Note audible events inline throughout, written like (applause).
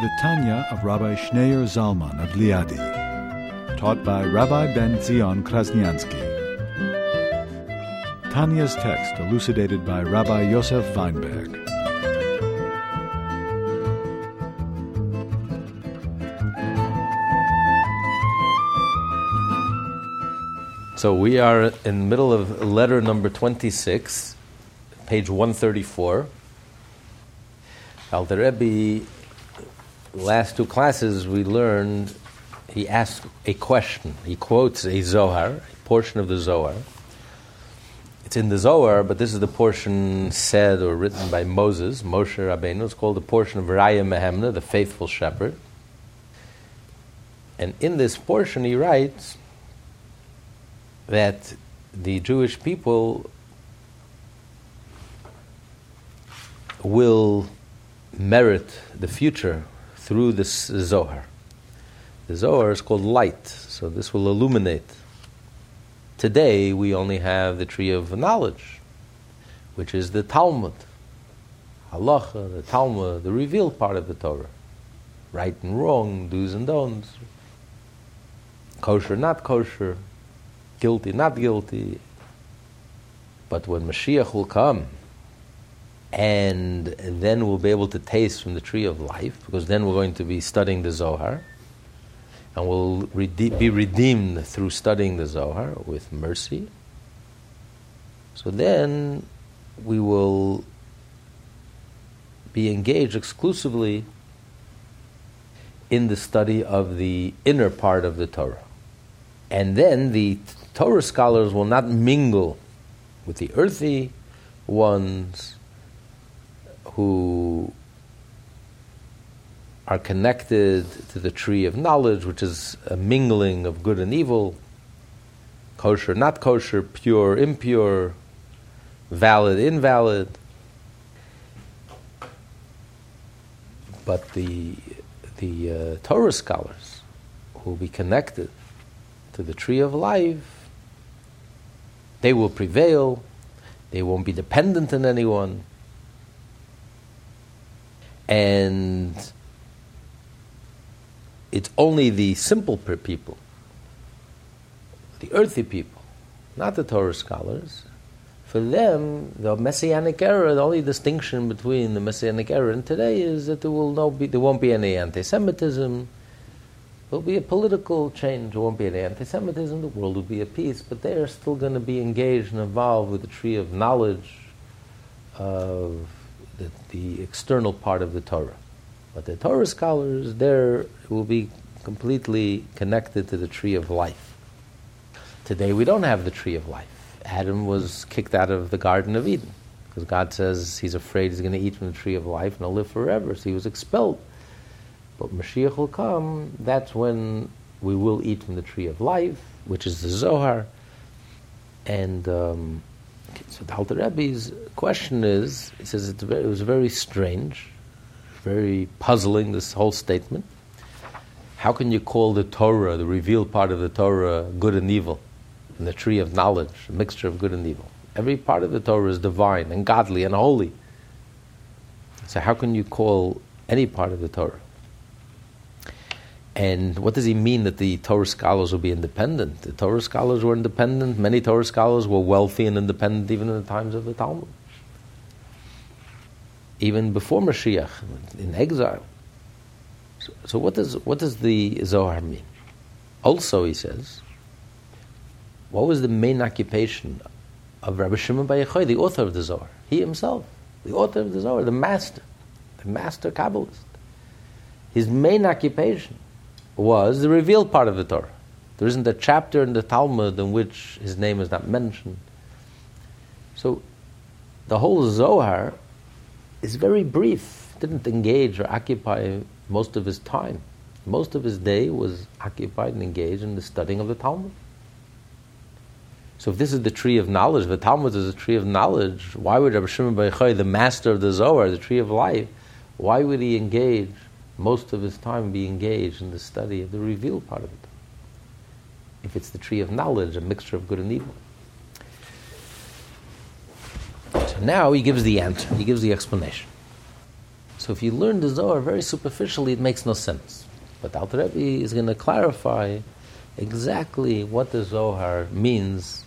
The Tanya of Rabbi Schneur Zalman of Liadi, taught by Rabbi Ben Zion Krasniansky. Tanya's text elucidated by Rabbi Yosef Weinberg. So we are in middle of letter number 26, page 134. Alter Rebbe, last two classes we learned, he asked a question. He quotes a Zohar, a portion of the Zohar. It's in the Zohar, but this is the portion said or written by Moses, Moshe Rabbeinu. It's called the portion of Raya Mehemna, the faithful shepherd. And in this portion he writes, that the Jewish people will merit the future through the Zohar. The Zohar is called light, so this will illuminate. Today we only have the tree of knowledge, which is the Talmud, Halacha, the Talmud, the revealed part of the Torah. Right and wrong, do's and don'ts, kosher, not kosher, guilty, not guilty. But when Mashiach will come, and then we'll be able to taste from the tree of life, because then we're going to be studying the Zohar, and we'll rede- be redeemed through studying the Zohar with mercy. So then we will be engaged exclusively in the study of the inner part of the Torah. And then the Torah scholars will not mingle with the earthy ones who are connected to the tree of knowledge, which is a mingling of good and evil, kosher, not kosher, pure, impure, valid, invalid. But the, the uh, Torah scholars who will be connected to the tree of life, they will prevail, they won't be dependent on anyone. And it's only the simple people, the earthy people, not the Torah scholars. For them, the Messianic era, the only distinction between the Messianic era and today is that there will no be, there won't be any anti-Semitism. There'll be a political change. There won't be any anti-Semitism. The world will be at peace. But they are still going to be engaged and involved with the tree of knowledge of the, the external part of the Torah. But the Torah scholars, there will be completely connected to the tree of life. Today we don't have the tree of life. Adam was kicked out of the Garden of Eden because God says he's afraid he's going to eat from the tree of life and he'll live forever. So he was expelled. But Mashiach will come, that's when we will eat from the tree of life, which is the Zohar. And um, so the Alter Rebbe's question is, he says it was very strange, very puzzling, this whole statement. How can you call the Torah, the revealed part of the Torah, good and evil? And the tree of knowledge, a mixture of good and evil. Every part of the Torah is divine and godly and holy. So how can you call any part of the Torah? And what does he mean that the Torah scholars will be independent? The Torah scholars were independent. Many Torah scholars were wealthy and independent even in the times of the Talmud. Even before Mashiach, in exile. So, so what, does, what does the Zohar mean? Also, he says, what was the main occupation of Rabbi Shimon Bar Yochai, the author of the Zohar? He himself, the author of the Zohar, the master, the master Kabbalist. His main occupation was the revealed part of the Torah. There isn't a chapter in the Talmud in which his name is not mentioned. So the whole Zohar is very brief, didn't engage or occupy most of his time. Most of his day was occupied and engaged in the studying of the Talmud. So if this is the tree of knowledge, the Talmud is a tree of knowledge, why would Rabbi Shimon Bar Yochai, the master of the Zohar, the tree of life, why would he engage, most of his time be engaged in the study of the revealed part of it? If it's the tree of knowledge, a mixture of good and evil. So now he gives the answer, he gives the explanation. So if you learn the Zohar very superficially, it makes no sense. But Alter Rebbe is going to clarify exactly what the Zohar means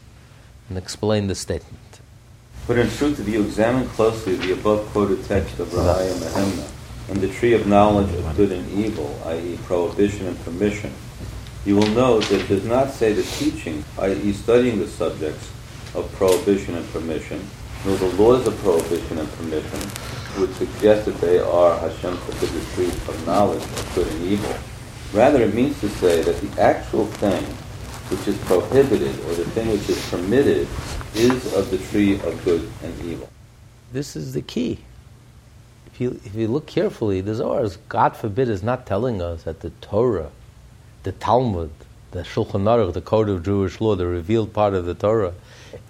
and explain the statement. But in truth, if you examine closely the above quoted text of Raya Mehemna and the tree of knowledge of good and evil, i.e., prohibition and permission, you will note that it does not say the teaching, i.e., studying the subjects of prohibition and permission, nor the laws of prohibition and permission, would suggest that they are Hashem's forbidden tree of knowledge of good and evil. Rather, it means to say that the actual thing which is prohibited or the thing which is permitted is of the tree of good and evil. This is the key. If you, if you look carefully, the Zohar, is, God forbid, is not telling us that the Torah, the Talmud, the Shulchan Aruch, the code of Jewish law, the revealed part of the Torah,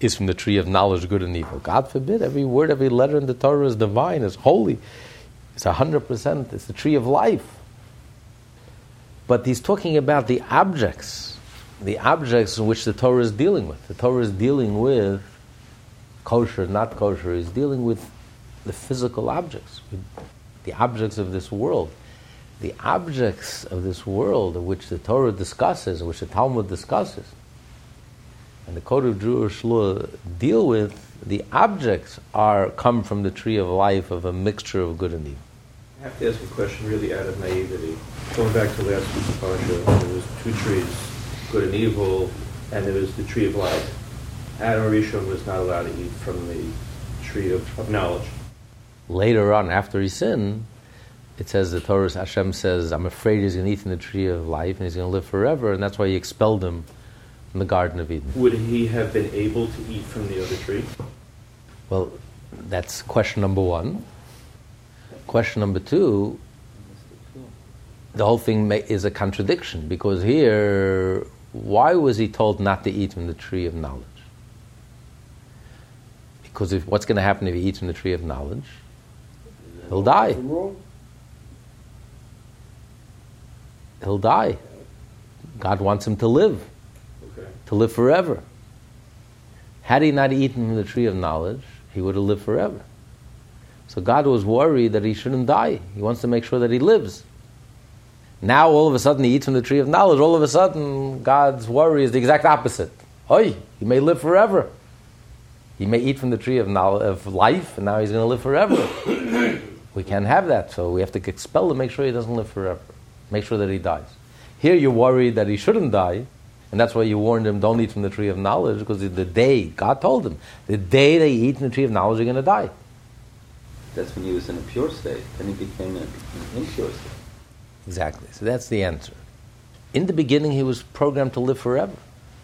is from the tree of knowledge, good and evil. God forbid, every word, every letter in the Torah is divine, is holy. It's hundred percent. It's the tree of life. But he's talking about the objects, the objects in which the Torah is dealing with. The Torah is dealing with kosher, not kosher. Is dealing with the physical objects, the objects of this world. The objects of this world, which the Torah discusses, which the Talmud discusses, and the Code of Jewish law deal with, the objects are come from the tree of life of a mixture of good and evil. I have to ask a question really out of naivety. Going back to last week's parsha, there was two trees, good and evil, and there was the tree of life. Adam Rishon was not allowed to eat from the tree of, of knowledge. Later on, after he sinned, it says the Torah Hashem says, "I'm afraid he's going to eat from the tree of life and he's going to live forever," and that's why he expelled him from the Garden of Eden. Would he have been able to eat from the other tree? Well, that's question number one. Question number two, the whole thing is a contradiction because here, why was he told not to eat from the tree of knowledge? Because if, what's going to happen if he eats from the tree of knowledge? He'll die. He'll die. God wants him to live to live forever. Had he not eaten from the tree of knowledge, he would have lived forever. So God was worried that he shouldn't die. He wants to make sure that he lives. Now, all of a sudden, he eats from the tree of knowledge. All of a sudden, God's worry is the exact opposite. Oi, he may live forever. He may eat from the tree of, knowledge, of life, and now he's going to live forever. We can't have that, so we have to expel him, make sure he doesn't live forever. Make sure that he dies. Here, you're worried that he shouldn't die, and that's why you warned him, don't eat from the tree of knowledge, because the day, God told him, the day they eat from the tree of knowledge, you're going to die. That's when he was in a pure state. Then he became an impure state. Exactly. So that's the answer. In the beginning, he was programmed to live forever.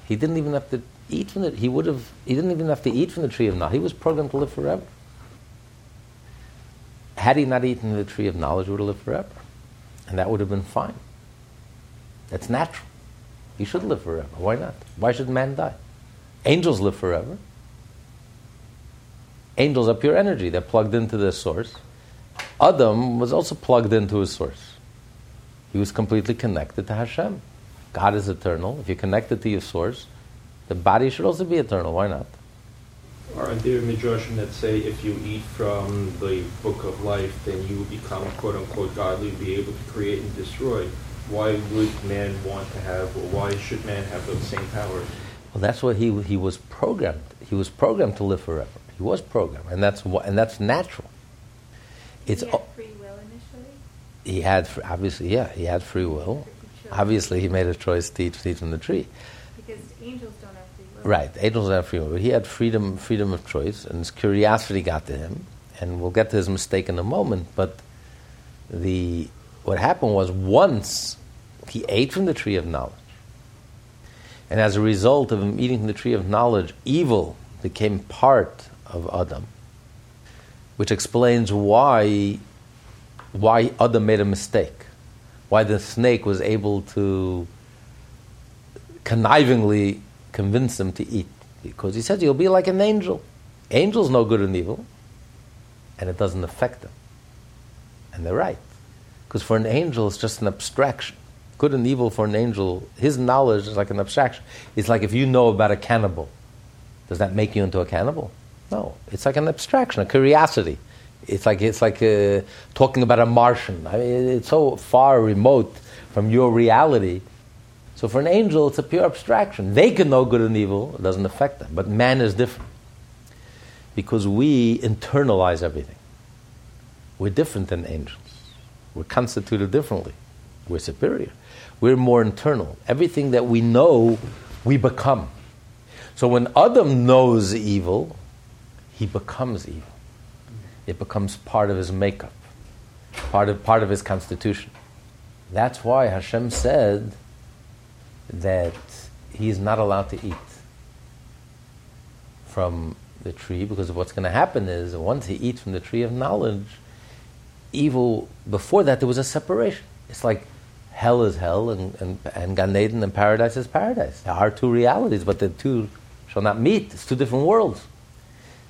He didn't even have to eat from it. He would have. He didn't even have to eat from the tree of knowledge. He was programmed to live forever. Had he not eaten the tree of knowledge, he would have lived forever, and that would have been fine. That's natural. He should live forever. Why not? Why should man die? Angels live forever. Angels are pure energy. They're plugged into their source. Adam was also plugged into his source. He was completely connected to Hashem. God is eternal. If you're connected to your source, the body should also be eternal. Why not? Aren't there midrashim that say if you eat from the book of life, then you will become quote unquote godly, and be able to create and destroy? why would man want to have, or why should man have those same powers? Well, that's what he, he was programmed. He was programmed to live forever. He was programmed, and that's and that's natural. It's he had free will initially. He had obviously, yeah, he had free will. Obviously, he made a choice to eat, to eat from the tree. Because angels don't have free will. Right, angels have free will, but he had freedom, freedom of choice, and his curiosity got to him. And we'll get to his mistake in a moment, but the what happened was once he ate from the tree of knowledge. And as a result of him eating from the tree of knowledge, evil became part of Adam, which explains why, why Adam made a mistake. why the snake was able to connivingly convince him to eat. Because he says You'll be like an angel. Angels know good and evil, and it doesn't affect them. And they're right. Because for an angel, it's just an abstraction. Good and evil for an angel, his knowledge is like an abstraction. It's like if you know about a cannibal, does that make you into a cannibal? No. It's like an abstraction, a curiosity. It's like, it's like uh, talking about a Martian. I mean, it's so far remote from your reality. So for an angel, it's a pure abstraction. They can know good and evil, it doesn't affect them. But man is different because we internalize everything. We're different than angels. We're constituted differently. We're superior. We're more internal. Everything that we know, we become. So when Adam knows evil, he becomes evil. It becomes part of his makeup, part of, part of his constitution. That's why Hashem said that he is not allowed to eat from the tree because what's going to happen is once he eats from the tree of knowledge, evil, before that there was a separation. It's like hell is hell and, and, and Gan Eden and paradise is paradise. There are two realities, but the two shall not meet. It's two different worlds.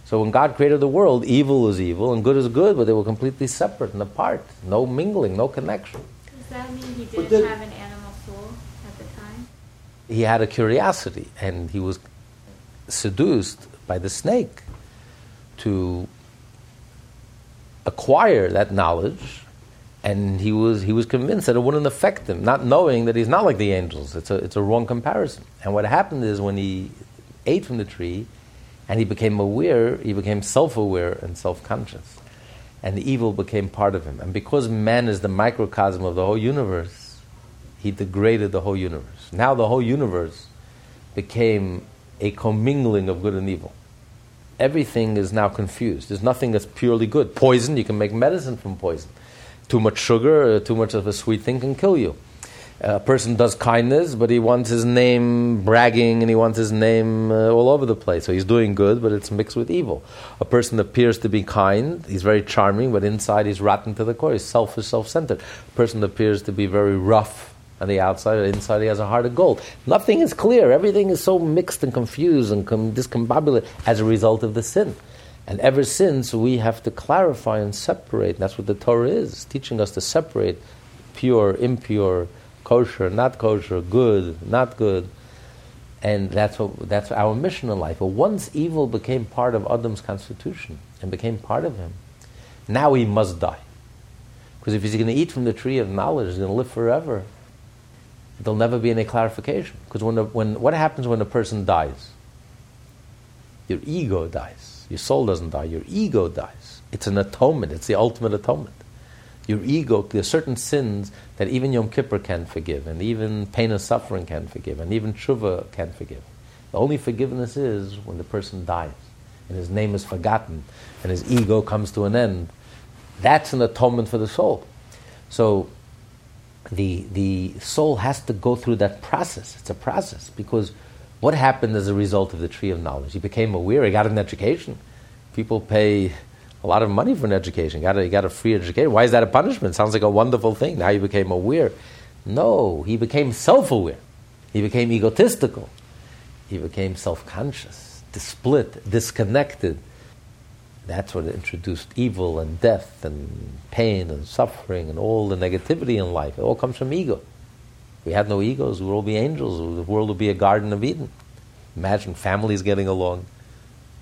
So when God created the world, evil is evil and good is good, but they were completely separate and apart. No mingling, no connection. Does that mean he didn't then, have an animal soul at the time? He had a curiosity and he was seduced by the snake to acquire that knowledge, and he was, he was convinced that it wouldn't affect him, not knowing that he's not like the angels. It's a, it's a wrong comparison. And what happened is when he ate from the tree and he became aware, he became self aware and self conscious. And the evil became part of him. And because man is the microcosm of the whole universe, he degraded the whole universe. Now the whole universe became a commingling of good and evil everything is now confused. There's nothing that's purely good. Poison, you can make medicine from poison. Too much sugar, uh, too much of a sweet thing can kill you. A person does kindness, but he wants his name bragging and he wants his name uh, all over the place. So he's doing good, but it's mixed with evil. A person appears to be kind, he's very charming, but inside he's rotten to the core. He's selfish, self centered. A person appears to be very rough, on the outside, inside he has a heart of gold. Nothing is clear. Everything is so mixed and confused and com- discombobulated as a result of the sin. And ever since, we have to clarify and separate. That's what the Torah is, teaching us to separate pure, impure, kosher, not kosher, good, not good. And that's, what, that's our mission in life. But once evil became part of Adam's constitution and became part of him, now he must die. Because if he's going to eat from the tree of knowledge, he's going to live forever there'll never be any clarification. Because when, when, what happens when a person dies? Your ego dies. Your soul doesn't die, your ego dies. It's an atonement, it's the ultimate atonement. Your ego, there's certain sins that even Yom Kippur can forgive, and even pain and suffering can forgive, and even tshuva can forgive. The only forgiveness is when the person dies, and his name is forgotten, and his ego comes to an end. That's an atonement for the soul. So the, the soul has to go through that process. It's a process because what happened as a result of the tree of knowledge? He became aware, he got an education. People pay a lot of money for an education. He got a, he got a free education. Why is that a punishment? Sounds like a wonderful thing. Now he became aware. No, he became self aware. He became egotistical. He became self conscious, split, disconnected, that's what introduced evil and death and pain and suffering and all the negativity in life. It all comes from ego. If we had no egos, we would all be angels. The world would be a Garden of Eden. Imagine families getting along,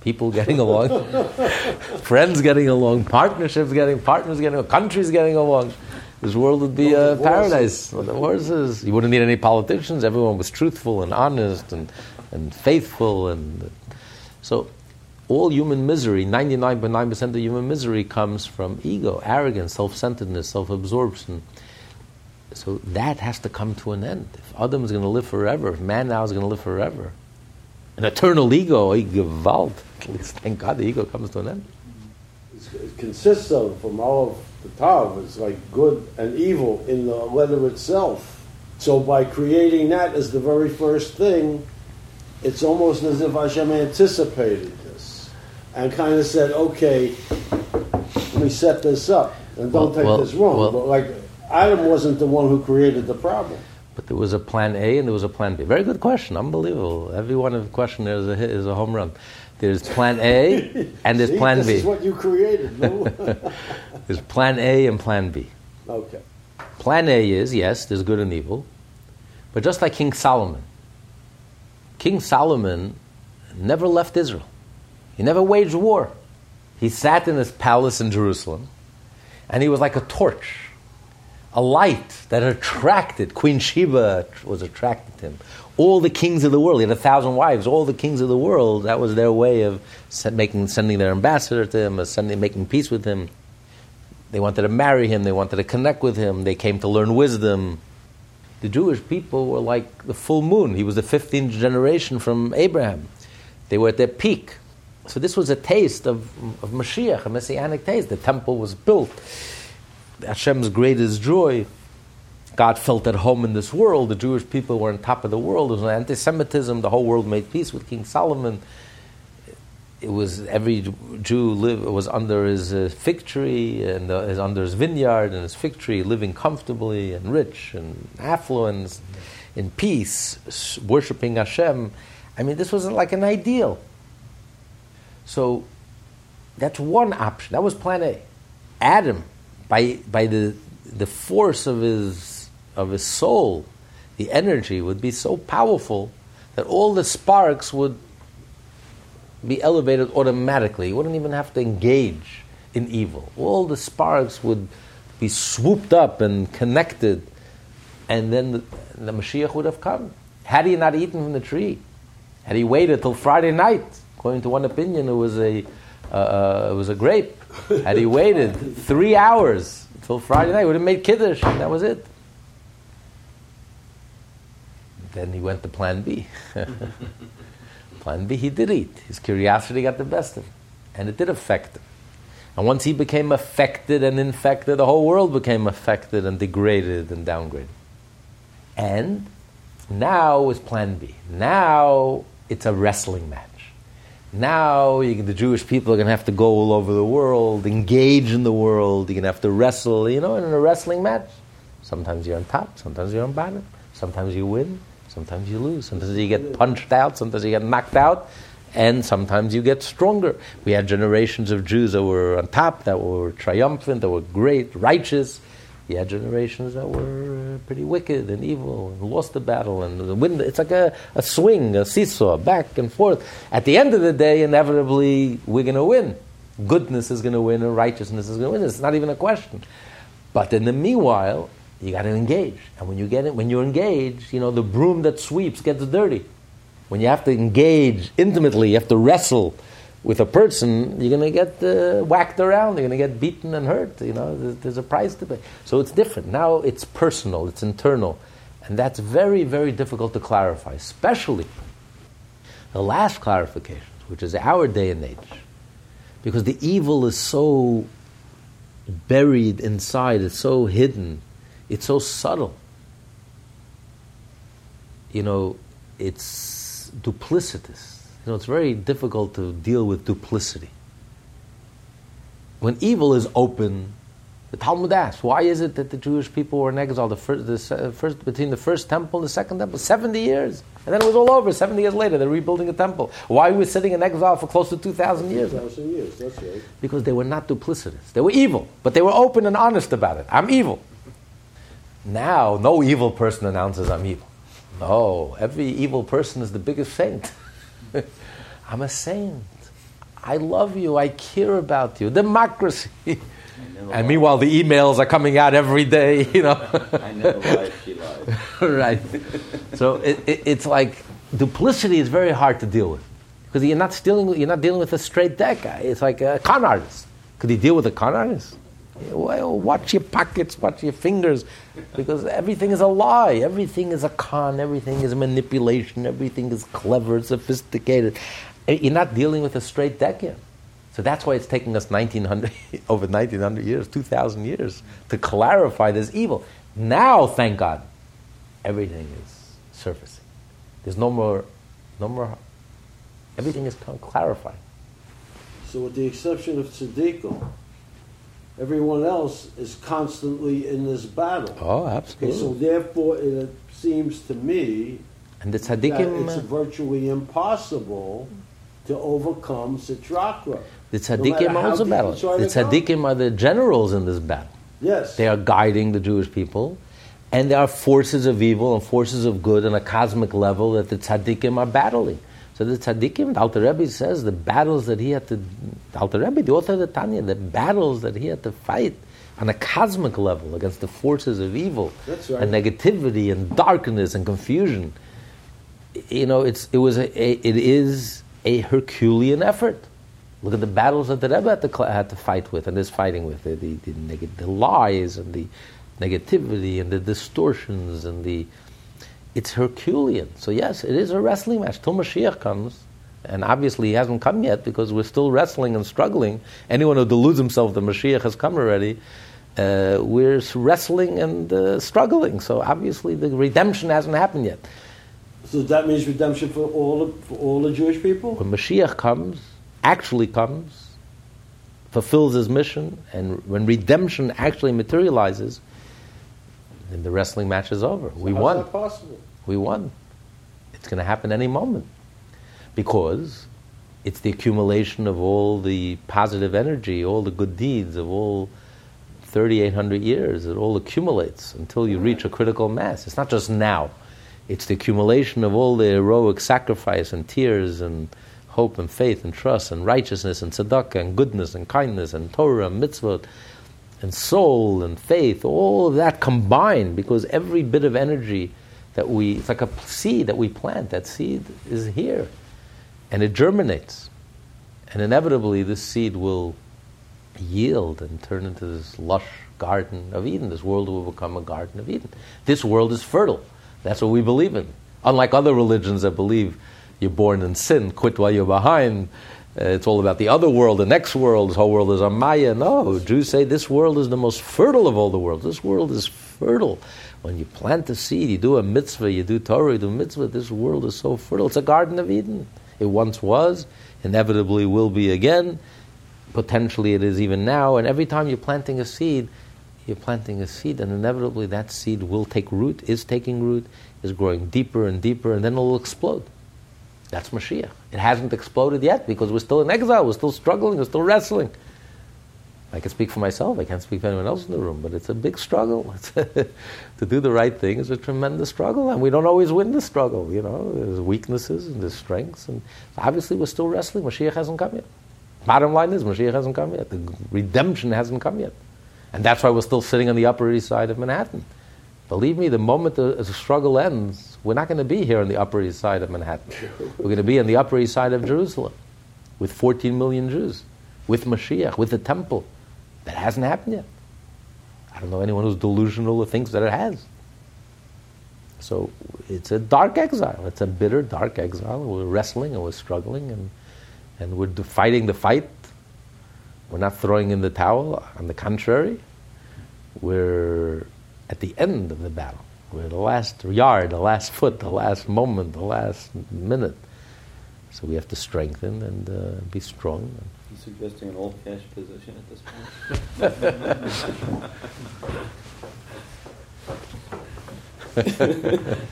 people getting along, (laughs) friends getting along, partnerships getting, partners getting along, countries getting along. This world would be a paradise. The horses. You wouldn't need any politicians. Everyone was truthful and honest and, and faithful. And so all human misery, 99.9% of human misery comes from ego, arrogance, self centeredness, self absorption. So that has to come to an end. If Adam is going to live forever, if man now is going to live forever, an eternal ego, a gewalt, at least thank God the ego comes to an end. It consists of, from all of the Tav, it's like good and evil in the letter itself. So by creating that as the very first thing, it's almost as if Hashem anticipated and kind of said, okay, let me set this up. And don't take well, this wrong, well, but like Adam wasn't the one who created the problem. But there was a plan A and there was a plan B. Very good question. Unbelievable. Every one of the question there is a, hit, is a home run. There's plan A (laughs) and there's See, plan this B. is what you created, no? (laughs) There's plan A and plan B. okay. Plan A is yes, there's good and evil. But just like King Solomon, King Solomon never left Israel. He never waged war. He sat in his palace in Jerusalem and he was like a torch a light that attracted. Queen Sheba was attracted to him. All the kings of the world, he had a thousand wives, all the kings of the world, that was their way of making, sending their ambassador to him, or sending, making peace with him. They wanted to marry him, they wanted to connect with him, they came to learn wisdom. The Jewish people were like the full moon. He was the 15th generation from Abraham. They were at their peak. So this was a taste of, of Mashiach, a messianic taste. The temple was built Hashem's greatest joy. God felt at home in this world. The Jewish people were on top of the world. There was anti-Semitism. The whole world made peace with King Solomon. It was every Jew live, was under his uh, fig tree and uh, is under his vineyard and his fig tree, living comfortably and rich and affluent, in peace, worshiping Hashem. I mean, this was like an ideal. So that's one option. That was Plan A. Adam by, by the, the force of his, of his soul, the energy would be so powerful that all the sparks would be elevated automatically. You wouldn't even have to engage in evil. All the sparks would be swooped up and connected, and then the, the Mashiach would have come. Had he not eaten from the tree, had he waited till Friday night, according to one opinion, it was a, uh, uh, it was a grape. Had he waited three hours until Friday night, would have made Kiddush, and that was it. Then he went to plan B. (laughs) plan B, he did eat. His curiosity got the best of him, and it did affect him. And once he became affected and infected, the whole world became affected and degraded and downgraded. And now is plan B. Now it's a wrestling match. Now you, the Jewish people are going to have to go all over the world, engage in the world. You're going to have to wrestle, you know, in a wrestling match. Sometimes you're on top, sometimes you're on bottom. Sometimes you win, sometimes you lose. Sometimes you get punched out, sometimes you get knocked out, and sometimes you get stronger. We had generations of Jews that were on top, that were triumphant, that were great, righteous. You had generations that were uh, pretty wicked and evil and lost the battle and the wind. It's like a, a swing, a seesaw, back and forth. At the end of the day, inevitably, we're going to win. Goodness is going to win, and righteousness is going to win. It's not even a question. But in the meanwhile, you got to engage. And when you get it, when you're engaged, you know the broom that sweeps gets dirty. When you have to engage intimately, you have to wrestle with a person, you're going to get uh, whacked around, you're going to get beaten and hurt. You know, there's, there's, a price to pay. So it's different. Now it's personal, it's internal. And that's very, very difficult to clarify, especially the last clarification, which is our day and age. Because the evil is so buried inside, it's so hidden, it's so subtle. You know, it's duplicitous you know, it's very difficult to deal with duplicity. When evil is open, the Talmud asks, why is it that the Jewish people were in exile the first, the first, between the first temple and the second temple? 70 years. And then it was all over. 70 years later, they're rebuilding a temple. Why were we sitting in exile for close to 2,000 years? 2,000 years, that's right. Because they were not duplicitous. They were evil, but they were open and honest about it. I'm evil. Now, no evil person announces I'm evil. No, every evil person is the biggest saint. (laughs) I'm a saint. I love you. I care about you. Democracy. (laughs) And meanwhile, the emails are coming out every day. (laughs) You know. I never lied. She lied. right. So it, it, it's like duplicity is very hard to deal with because you're not dealing. You're not dealing with a straight deck. Guy. It's like a con artist. Could he deal with a con artist? Watch your pockets, watch your fingers, because everything is a lie. Everything is a con. Everything is manipulation. Everything is clever, sophisticated. Eh, you're not dealing with a straight deck yet. So that's why it's taking us 1900, (laughs) over 1900 years, 2000 years to clarify this evil. Now, thank God, everything is surfacing. There's no more, no more, everything is clarifying. So with the exception of tzaddikim, Everyone else is constantly in this battle. Oh, Okay, absolutely. so therefore, it seems to me and the that tzaddikim, it's virtually impossible to overcome Sitra Achra. the no tzaddikim how also battle. The tzaddikim are the generals in this battle. Yes. They are guiding the Jewish people, and there are forces of evil and forces of good on a cosmic level that the tzaddikim are battling. So the tzaddikim, the Alter Rebbe says, the battles that he had to, the Alter Rebbe, the author of the Tanya, the battles that he had to fight on a cosmic level against the forces of evil That's right. and negativity and darkness and confusion. You know, it's, it was a, a, it is a Herculean effort. Look at the battles that the Rebbe had to, had to fight with and is fighting with the, the, the, neg- the lies and the negativity and the distortions and the. It's Herculean. So, yes, it is a wrestling match. Till Mashiach comes, and obviously he hasn't come yet because we're still wrestling and struggling. Anyone who deludes himself that Mashiach has come already, uh, we're wrestling and uh, struggling. So, obviously, the redemption hasn't happened yet. So that means redemption for all the, for all the Jewish people. when Mashiach comes, actually comes, fulfills his mission, and when redemption actually materializes, then the wrestling match is over. we How's won. possible? We won. It's going to happen any moment because it's the accumulation of all the positive energy, all the good deeds of all 3,800 years. It all accumulates until you reach a critical mass. It's not just now. It's the accumulation of all the heroic sacrifice and tears and hope and faith and trust and righteousness and tzedakah and goodness and kindness and Torah and mitzvot and soul and faith, all of that combined because every bit of energy that we, it's like a seed that we plant, that seed is here and it germinates. And inevitably, this seed will yield and turn into this lush garden of Eden. This world will become a garden of Eden. This world is fertile. That's what we believe in. Unlike other religions that believe you're born in sin, quit while you're behind. Uh, it's all about the other world, the next world. This whole world is a Maya. No, Jews say this world is the most fertile of all the worlds. This world is fertile. When you plant a seed, you do a mitzvah, you do Torah, you do mitzvah, this world is so fertile. It's a Garden of Eden. It once was, inevitably will be again. Potentially it is even now. And every time you're planting a seed, you're planting a seed, and inevitably that seed will take root, is taking root, is growing deeper and deeper, and then it will explode. That's Mashiach. It hasn't exploded yet because we're still in exile, we're still struggling, we're still wrestling. I can speak for myself, I can't speak for anyone else in the room, but it's a big struggle. (laughs) (laughs) to do the right thing is a tremendous struggle, and we don't always win the struggle, you know. There's weaknesses and there's strengths, and obviously we're still wrestling. Mashiach hasn't come yet. Bottom line is, Mashiach hasn't come yet. The redemption hasn't come yet. And that's why we're still sitting on the Upper East Side of Manhattan. Believe me, the moment the, the struggle ends, we're not going to be here on the Upper East Side of Manhattan. (laughs) We're going to be on the Upper East Side of Jerusalem with 14 million Jews, with Mashiach, with the temple. That hasn't happened yet. I don't know anyone who's delusional or thinks that it has. So it's a dark exile. It's a bitter, dark exile. We're wrestling and we're struggling and, and we're fighting the fight. We're not throwing in the towel. On the contrary, we're at the end of the battle. We're the last yard, the last foot, the last moment, the last minute. So we have to strengthen and uh, be strong. You suggesting an all cash position at this point? (laughs)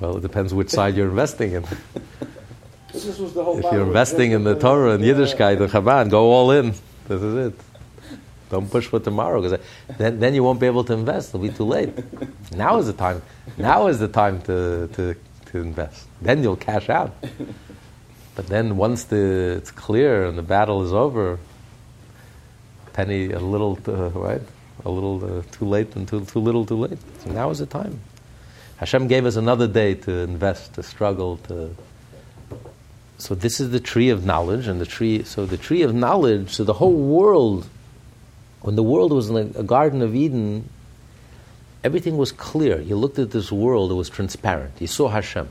Well, it depends which side you're investing in. This was the whole If you're investing in the Torah and. Yiddishkeit and Chabad, go all in. This is it. Don't push for tomorrow because then, then you won't be able to invest. It'll be too late. Now is the time. Now is the time to, to, to invest. Then you'll cash out. (laughs) But then once the, it's clear and the battle is over, penny a little, to, right? A little uh, too late and too, too little too late. So now is the time. Hashem gave us another day to invest, to struggle, to so this is the tree of knowledge, and the tree. So the tree of knowledge. So the whole world, when the world was in a, a Garden of Eden, everything was clear. He looked at this world; it was transparent. He saw Hashem.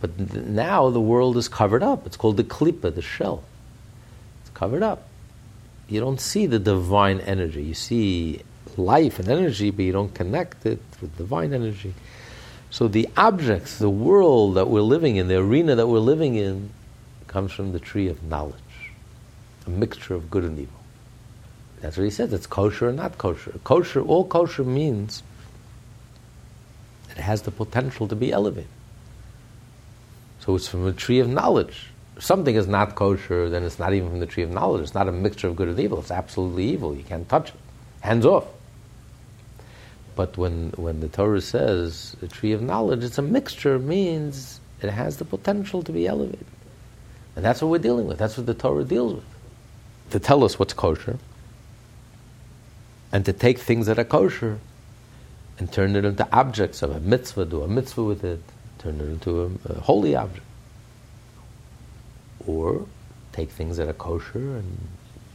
But now the world is covered up. It's called the klipa, the shell. It's covered up. You don't see the divine energy. You see life and energy, but you don't connect it with divine energy. So the objects, the world that we're living in, the arena that we're living in, comes from the tree of knowledge. a mixture of good and evil. That's what he says. It's kosher or not kosher. Kosher, all kosher means it has the potential to be elevated. So it's from the tree of knowledge. If something is not kosher, then it's not even from the tree of knowledge. It's not a mixture of good and evil. It's absolutely evil. You can't touch it. Hands off. But when, when the Torah says the tree of knowledge, it's a mixture, means it has the potential to be elevated. And that's what we're dealing with. That's what the Torah deals with. To tell us what's kosher, and to take things that are kosher and turn it into objects of a mitzvah, do a mitzvah with it, turn it into a, a holy object. Or take things that are kosher and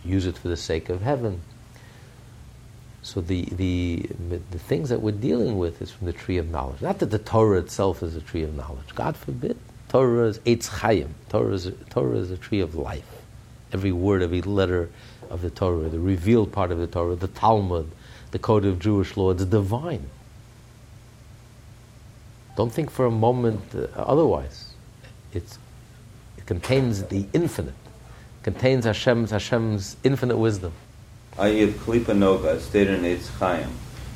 use it for the sake of heaven. So the, the, the things that we're dealing with is from the tree of knowledge. Not that the Torah itself is a tree of knowledge. God forbid. Torah is Eitz Chaim. Torah is, Torah is a tree of life. Every word, every letter of the Torah, the revealed part of the Torah, the Talmud, the code of Jewish law, it's divine. Don't think for a moment uh, otherwise. It's, it contains the infinite, it contains Hashem's, Hashem's infinite wisdom. of Klipa Noga, stated in Eitz Chaim.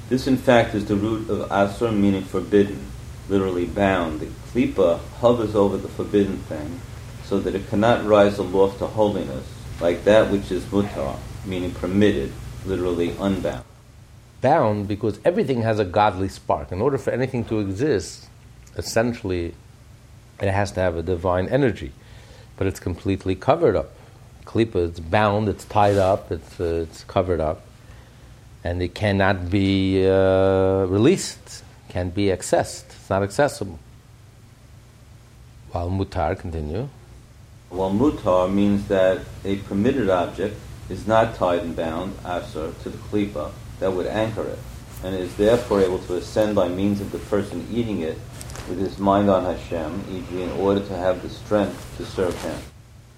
This, in fact, is the root of Asur, meaning forbidden, literally bound. The Klipa hovers over the forbidden thing so that it cannot rise aloft to holiness, like that which is mutar, meaning permitted, literally unbound. Bound because everything has a godly spark. In order for anything to exist, essentially, it has to have a divine energy, but it's completely covered up. Klipa, it's bound, it's tied up, it's, uh, it's covered up, and it cannot be uh, released, can't be accessed, it's not accessible. While mutar, continue. While mutar means that a permitted object is not tied and bound, asur, to the klipa that would anchor it, and is therefore able to ascend by means of the person eating it with his mind on Hashem, e.g., in order to have the strength to serve Him.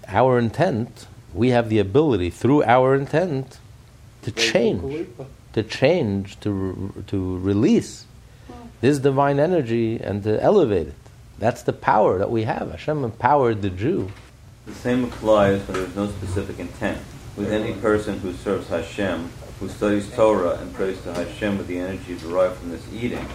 Our intent, we have the ability through our intent to change, to change, to, to release this divine energy and to elevate it. That's the power that we have. Hashem empowered the Jew. The same applies when there is no specific intent. With any person who serves Hashem, who studies Torah and prays to Hashem with the energy derived from this eating,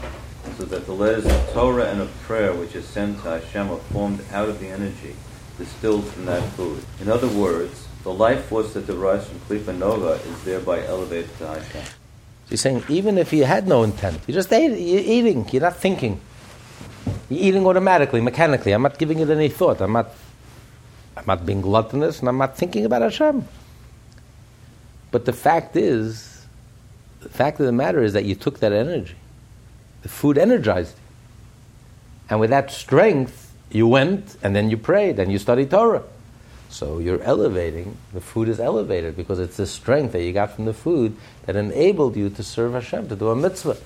so that the letters of Torah and of prayer which is sent to Hashem are formed out of the energy distilled from that food. In other words, the life force that derives from Klipa Noga is thereby elevated to Hashem. He's saying even if you had no intent, you're just ate, you're eating, you're not thinking. You're eating automatically, mechanically. I'm not giving it any thought. I'm not, I'm not being gluttonous and I'm not thinking about Hashem. But the fact is, the fact of the matter is that you took that energy. The food energized you. And with that strength, you went and then you prayed and you studied Torah. So you're elevating, the food is elevated because it's the strength that you got from the food that enabled you to serve Hashem, to do a mitzvah.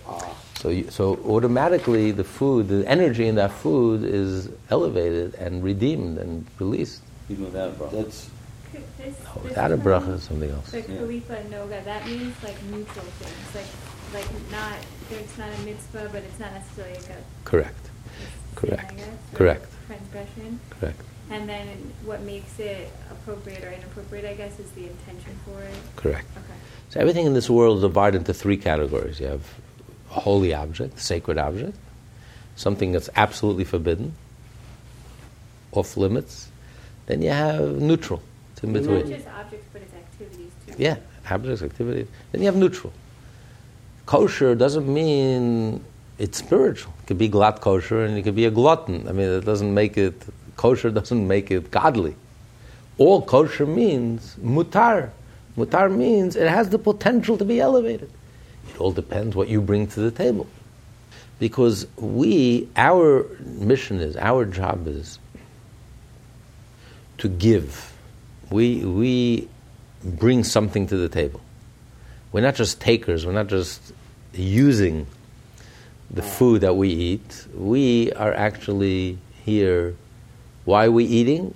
So, you, so automatically the food, the energy in that food is elevated and redeemed and released. Even without a bracha. That's This, oh, this Without a one, bracha is something else. The Klipa Noga, that means like neutral things, like like not it's not a mitzvah, but it's not necessarily like a Correct. sin, Correct. Guess, or Correct. transgression. Correct. And then what makes it appropriate or inappropriate, I guess, is the intention for it. Correct. Okay. So everything in this world is divided into three categories. You have a holy object, sacred object, something that's absolutely forbidden, off limits. Then you have neutral. It's in between. not just objects, but it's activities too. Yeah, objects, activities. Then you have neutral. Kosher doesn't mean it's spiritual. It could be glatt kosher and you could be a glutton. I mean, it doesn't make it, kosher doesn't make it godly. All kosher means mutar. Mutar means it has the potential to be elevated. It all depends what you bring to the table. Because we, our mission is, our job is to give. We, we bring something to the table. We're not just takers, we're not just using the food that we eat. We are actually here. Why are we eating?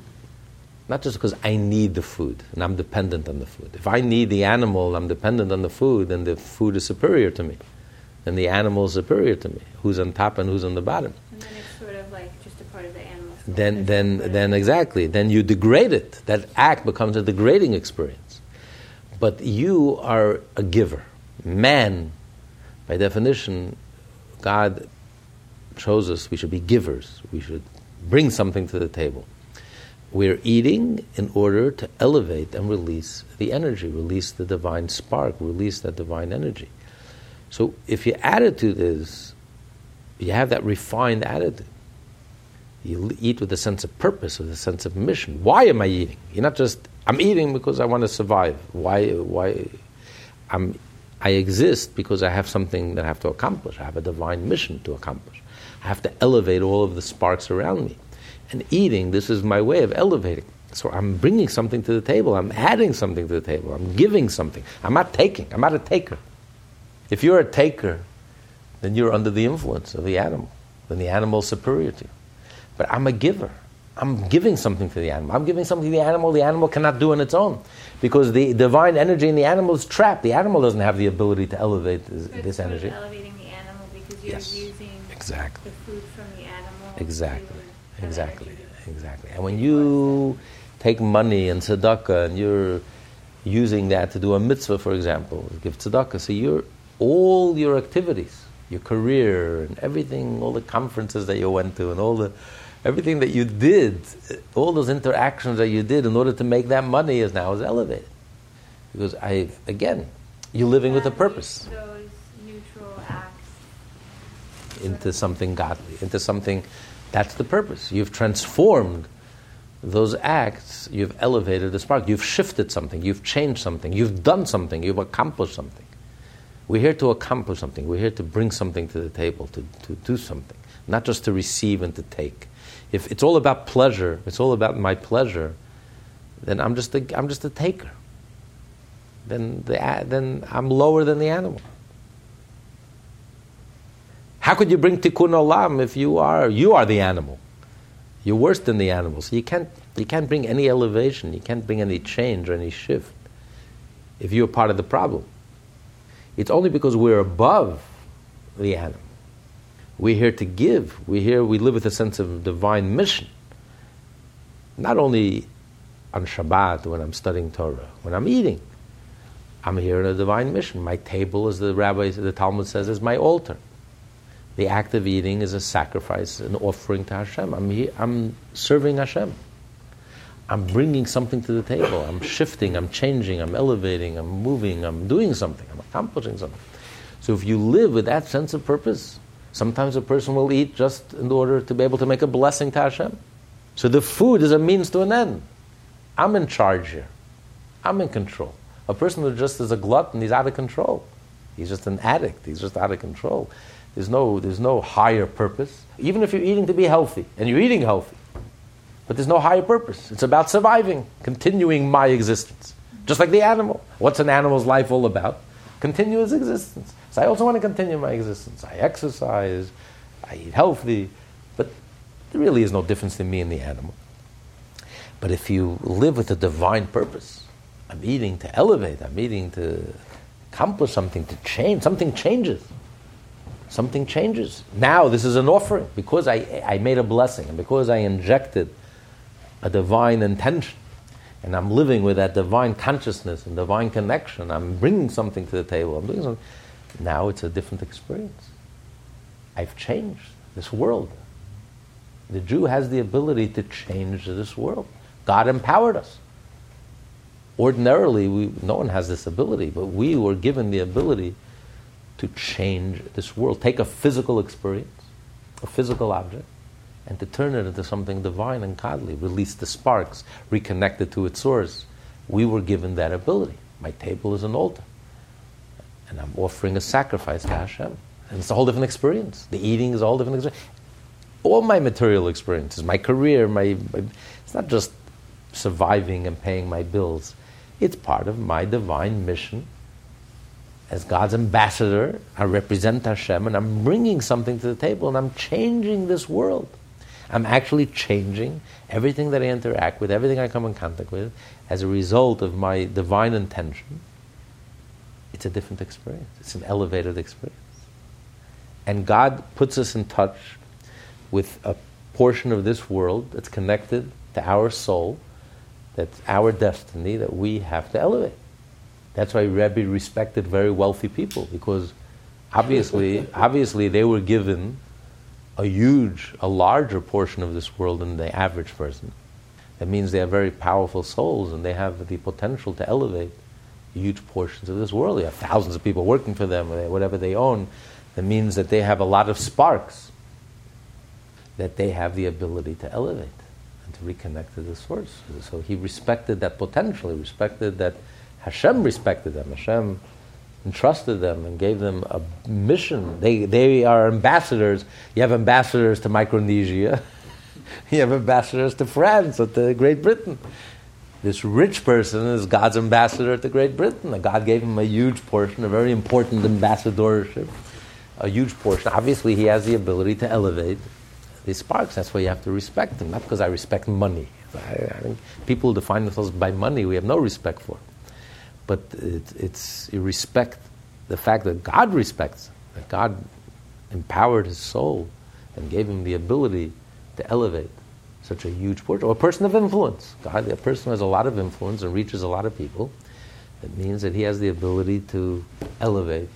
Not just because I need the food and I'm dependent on the food. If I need the animal, I'm dependent on the food, then the food is superior to me. Then the animal is superior to me. Who's on top and who's on the bottom? And then it's sort of like just a part of the then then then exactly then you degrade it. That act becomes a degrading experience. But you are a giver man. By definition god chose us. We should be givers. We should bring something to the table. We're eating in order to elevate and release the energy release the divine spark release that divine energy. So if your attitude is you have that refined attitude you eat with a sense of purpose, with a sense of mission. Why am I eating? You're not just I'm eating because I want to survive. Why? Why? I'm. I exist because I have something that I have to accomplish. I have a divine mission to accomplish. I have to elevate all of the sparks around me. And eating, this is my way of elevating. So I'm bringing something to the table. I'm adding something to the table. I'm giving something. I'm not taking. I'm not a taker. If you're a taker, then you're under the influence of the animal. Then the animal is superior to you. But I'm a giver. I'm giving something to the animal. I'm giving something to the animal the animal cannot do on its own. Because the divine energy in the animal is trapped. The animal doesn't have the ability to elevate this, So this energy. elevating the animal because you're Yes. using Exactly. the food from the animal. Exactly. Exactly. Exactly. And when you take money and tzedakah and you're using that to do a mitzvah, for example, give tzedakah, so you're, all your activities, your career and everything, all the conferences that you went to and all the, everything that you did, all those interactions that you did in order to make that money is now is elevated. Because I, again, you're living with a purpose Those neutral acts. into something godly, into something that's the purpose. You've transformed those acts, you've elevated the spark, you've shifted something, you've changed something, you've done something, you've accomplished something. We're here to accomplish something, we're here to bring something to the table, to, to do something, not just to receive and to take. If it's all about pleasure, it's all about my pleasure, then I'm just a, I'm just a taker. Then, the, then I'm lower than the animal. How could you bring tikkun olam if you are you are the animal? You're worse than the animal. So you can't you can't bring any elevation. You can't bring any change or any shift if you're part of the problem. It's only because we're above the animal. We're here to give. We're here. We live with a sense of divine mission. Not only on Shabbat when I'm studying Torah, when I'm eating, I'm here in a divine mission. My table, as the rabbi, the Talmud says, is my altar. The act of eating is a sacrifice, an offering to Hashem. I'm, here, I'm serving Hashem. I'm bringing something to the table. I'm shifting, I'm changing, I'm elevating, I'm moving, I'm doing something, I'm accomplishing something. So if you live with that sense of purpose, sometimes a person will eat just in order to be able to make a blessing to Hashem. So the food is a means to an end. I'm in charge here. I'm in control. A person who just is a glutton, he's out of control. He's just an addict. He's just out of control. There's no, there's no higher purpose. Even if you're eating to be healthy, and you're eating healthy, but there's no higher purpose. It's about surviving, continuing my existence. Just like the animal. What's an animal's life all about? Continuous existence. So I also want to continue my existence. I exercise, I eat healthy, but there really is no difference in me and the animal. But if you live with a divine purpose, I'm eating to elevate, I'm eating to accomplish something, to change, something changes. Something changes. Now this is an offering because I, I made a blessing and because I injected a divine intention and I'm living with that divine consciousness and divine connection. I'm bringing something to the table. I'm doing something. Now it's a different experience. I've changed this world. The Jew has the ability to change this world. God empowered us. Ordinarily, we, no one has this ability, but we were given the ability to change this world. Take a physical experience, a physical object, and to turn it into something divine and godly, release the sparks, reconnect it to its source. We were given that ability. My table is an altar, and I'm offering a sacrifice to Hashem. And it's a whole different experience. The eating is a whole different experience. All my material experiences, my career, my, my it's not just surviving and paying my bills. It's part of my divine mission as God's ambassador, I represent Hashem and I'm bringing something to the table and I'm changing this world. I'm actually changing everything that I interact with, everything I come in contact with, as a result of my divine intention. It's a different experience, it's an elevated experience. And God puts us in touch with a portion of this world that's connected to our soul, that's our destiny that we have to elevate. That's why Rebbe respected very wealthy people because obviously, obviously they were given a huge, a larger portion of this world than the average person. That means they have very powerful souls and they have the potential to elevate huge portions of this world. They have thousands of people working for them, whatever they own. That means that they have a lot of sparks that they have the ability to elevate and to reconnect to the source. So he respected that potential. He respected that Hashem respected them. Hashem entrusted them and gave them a mission. They, they are ambassadors. You have ambassadors to Micronesia. (laughs) you have ambassadors to France or to Great Britain. This rich person is God's ambassador to Great Britain. God gave him a huge portion, a very important ambassadorship, a huge portion. Obviously, he has the ability to elevate these sparks. That's why you have to respect him, not because I respect money. I, I think people define themselves by money, we have no respect for. But it, it's you respect the fact that God respects, that God empowered his soul and gave him the ability to elevate such a huge portion, or a person of influence. God, a person who has a lot of influence and reaches a lot of people. It means that he has the ability to elevate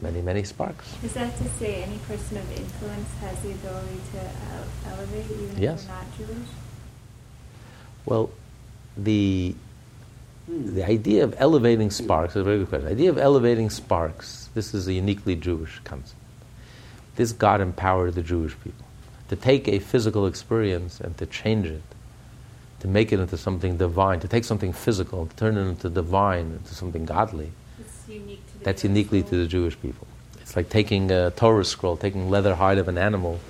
many, many sparks. Is that to say any person of influence has the ability to elevate even yes. if they're not Jewish? Well, the the idea of elevating sparks is a very good question. The idea of elevating sparks, this is a uniquely Jewish concept. This God empowered the Jewish people to take a physical experience and to change it, to make it into something divine, to take something physical, to turn it into divine, into something godly. Unique That's uniquely to the Jewish people. It's like taking a Torah scroll, taking leather hide of an animal,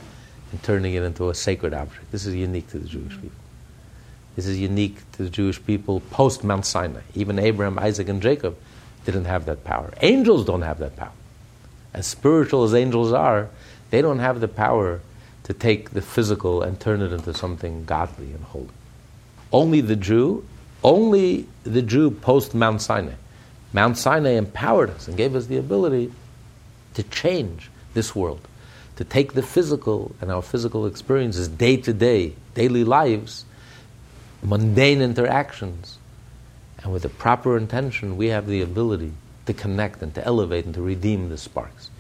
and turning it into a sacred object. This is unique to the Jewish people. This is unique to the Jewish people post Mount Sinai. Even Abraham, Isaac, and Jacob didn't have that power. Angels don't have that power. As spiritual as angels are, they don't have the power to take the physical and turn it into something godly and holy. Only the Jew, only the Jew post Mount Sinai. Mount Sinai empowered us and gave us the ability to change this world, to take the physical and our physical experiences, day to day, daily lives, mundane interactions, and with the proper intention, we have the ability to connect and to elevate and to redeem the sparks.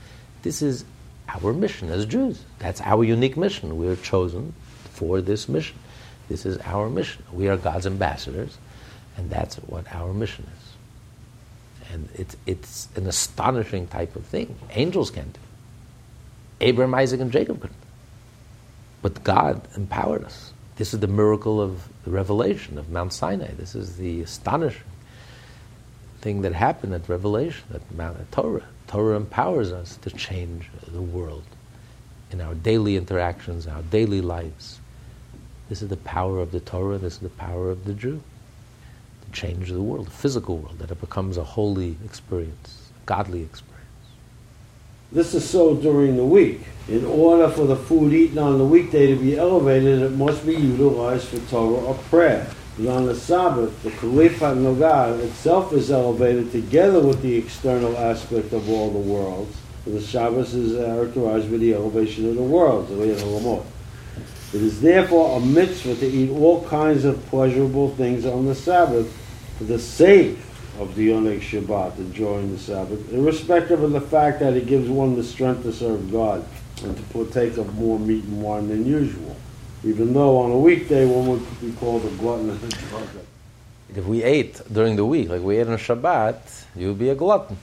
This is our mission as Jews. That's our unique mission. We are chosen for this mission. This is our mission. We are God's ambassadors, and that's what our mission is. And it's, it's an astonishing type of thing. Angels can't do. Abraham, Isaac, and Jacob couldn't. But God empowered us. This is the miracle of the revelation of Mount Sinai. This is the astonishing thing that happened at Revelation, at Matan Torah. Torah empowers us to change the world in our daily interactions, our daily lives. This is the power of the Torah, this is the power of the Jew. To change the world, the physical world, that it becomes a holy experience, a godly experience. This is so during the week. In order for the food eaten on the weekday to be elevated, it must be utilized for Torah or prayer. But on the Sabbath, the Klipa Noga itself is elevated together with the external aspect of all the worlds. And the Shabbos is characterized with the elevation of the worlds, the way of the Lamot. It is therefore a mitzvah to eat all kinds of pleasurable things on the Sabbath for the sake of the Oneg Shabbat, enjoying the Sabbath, irrespective of the fact that it gives one the strength to serve God and to partake of more meat and wine than usual even though on a weekday one would be called a glutton and a drunkard. If we ate during the week, like we ate on Shabbat, you would be a glutton.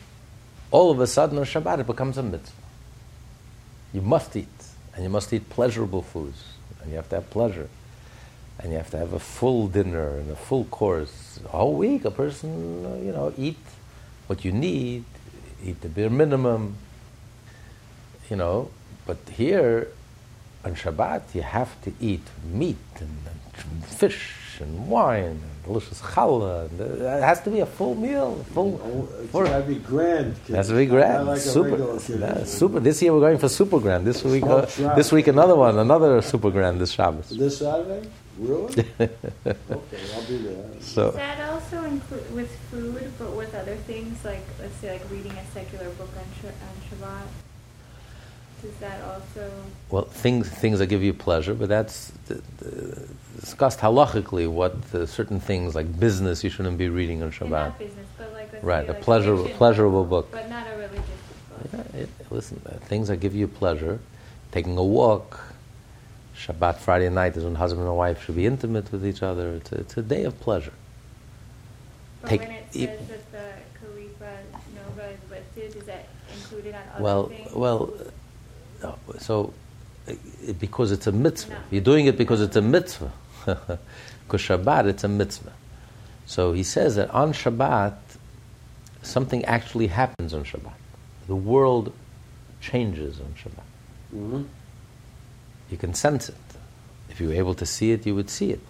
All of a sudden on Shabbat it becomes a mitzvah. You must eat, and you must eat pleasurable foods, and you have to have pleasure, and you have to have a full dinner and a full course. All week a person, you know, eat what you need, eat the bare minimum, you know, but here on Shabbat you have to eat meat and, and fish and wine and delicious challah. And, uh, it has to be a full meal. Full. Oh, it's got to be grand. Has to be grand. Like super. Yeah, super. This year we're going for super grand. This week, uh, this week another one, another super grand. This Shabbos. This Saturday. Really? (laughs) okay, I'll do that. So. Does that also include with food, but with other things like let's say like reading a secular book on, Sh- on Shabbat? does that also? Well, things things that give you pleasure, but that's the, the, discussed halachically. What the certain things like business you shouldn't be reading on and Shabbat. Not business, but like let's Right, say, a like pleasurable pleasurable book. But not a religious book. Yeah, it, listen, uh, things that give you pleasure, taking a walk. Shabbat Friday night is when husband and wife should be intimate with each other. It's a, it's a day of pleasure. But Take- when it e- says that the Klipa Noga is lifted, is that included on other Well, things? well, no, so uh, it, because it's a mitzvah. No. You're doing it because it's a mitzvah. (laughs) Because Shabbat, it's a mitzvah. So he says that on Shabbat, something actually happens on Shabbat. The world changes on Shabbat. Mhm. You can sense it. If you were able to see it, you would see it.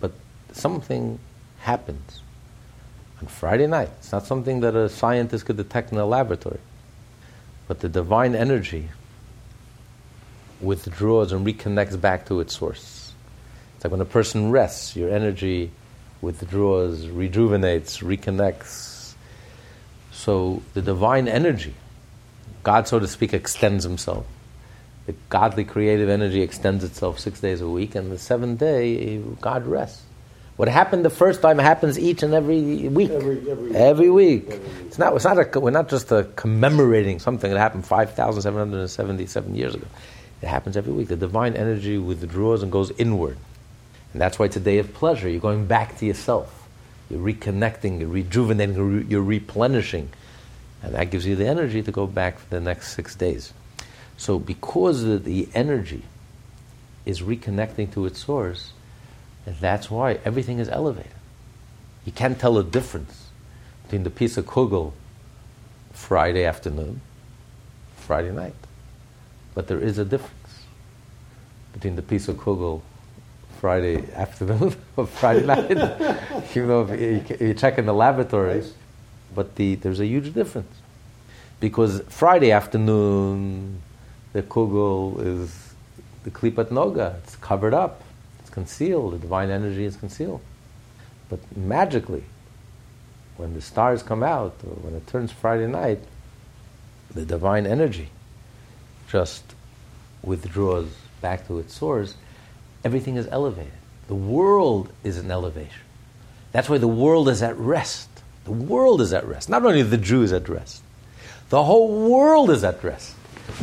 But something happens on Friday night. It's not something that a scientist could detect in a laboratory. But the divine energy withdraws and reconnects back to its source. It's like when a person rests, your energy withdraws, rejuvenates, reconnects. So the divine energy, God, so to speak, extends himself. The godly creative energy extends itself six days a week, and the seventh day, God rests. What happened the first time happens each and every week. Every- every- Every week. every week. It's not, it's not a, we're not just commemorating something that happened 5,777 years ago. It happens every week. The divine energy withdraws and goes inward. And that's why it's a day of pleasure. You're going back to yourself. You're reconnecting, you're rejuvenating, you're replenishing. And that gives you the energy to go back for the next six days. So, because the, energy is reconnecting to its source, that's why everything is elevated. You can't tell a difference between the piece of kugel Friday afternoon, Friday night. But there is a difference between the piece of kugel Friday afternoon (laughs) or Friday night. (laughs) you know, if you, you check in the laboratories, but the, there's a huge difference. Because Friday afternoon, the kugel is the klipat noga. It's covered up. It's concealed. The divine energy is concealed. But magically, when the stars come out, or when it turns Friday night, the divine energy just withdraws back to its source. Everything is elevated. The world is an elevation. That's why the world is at rest. The world is at rest. Not only the Jew is at rest, the whole world is at rest.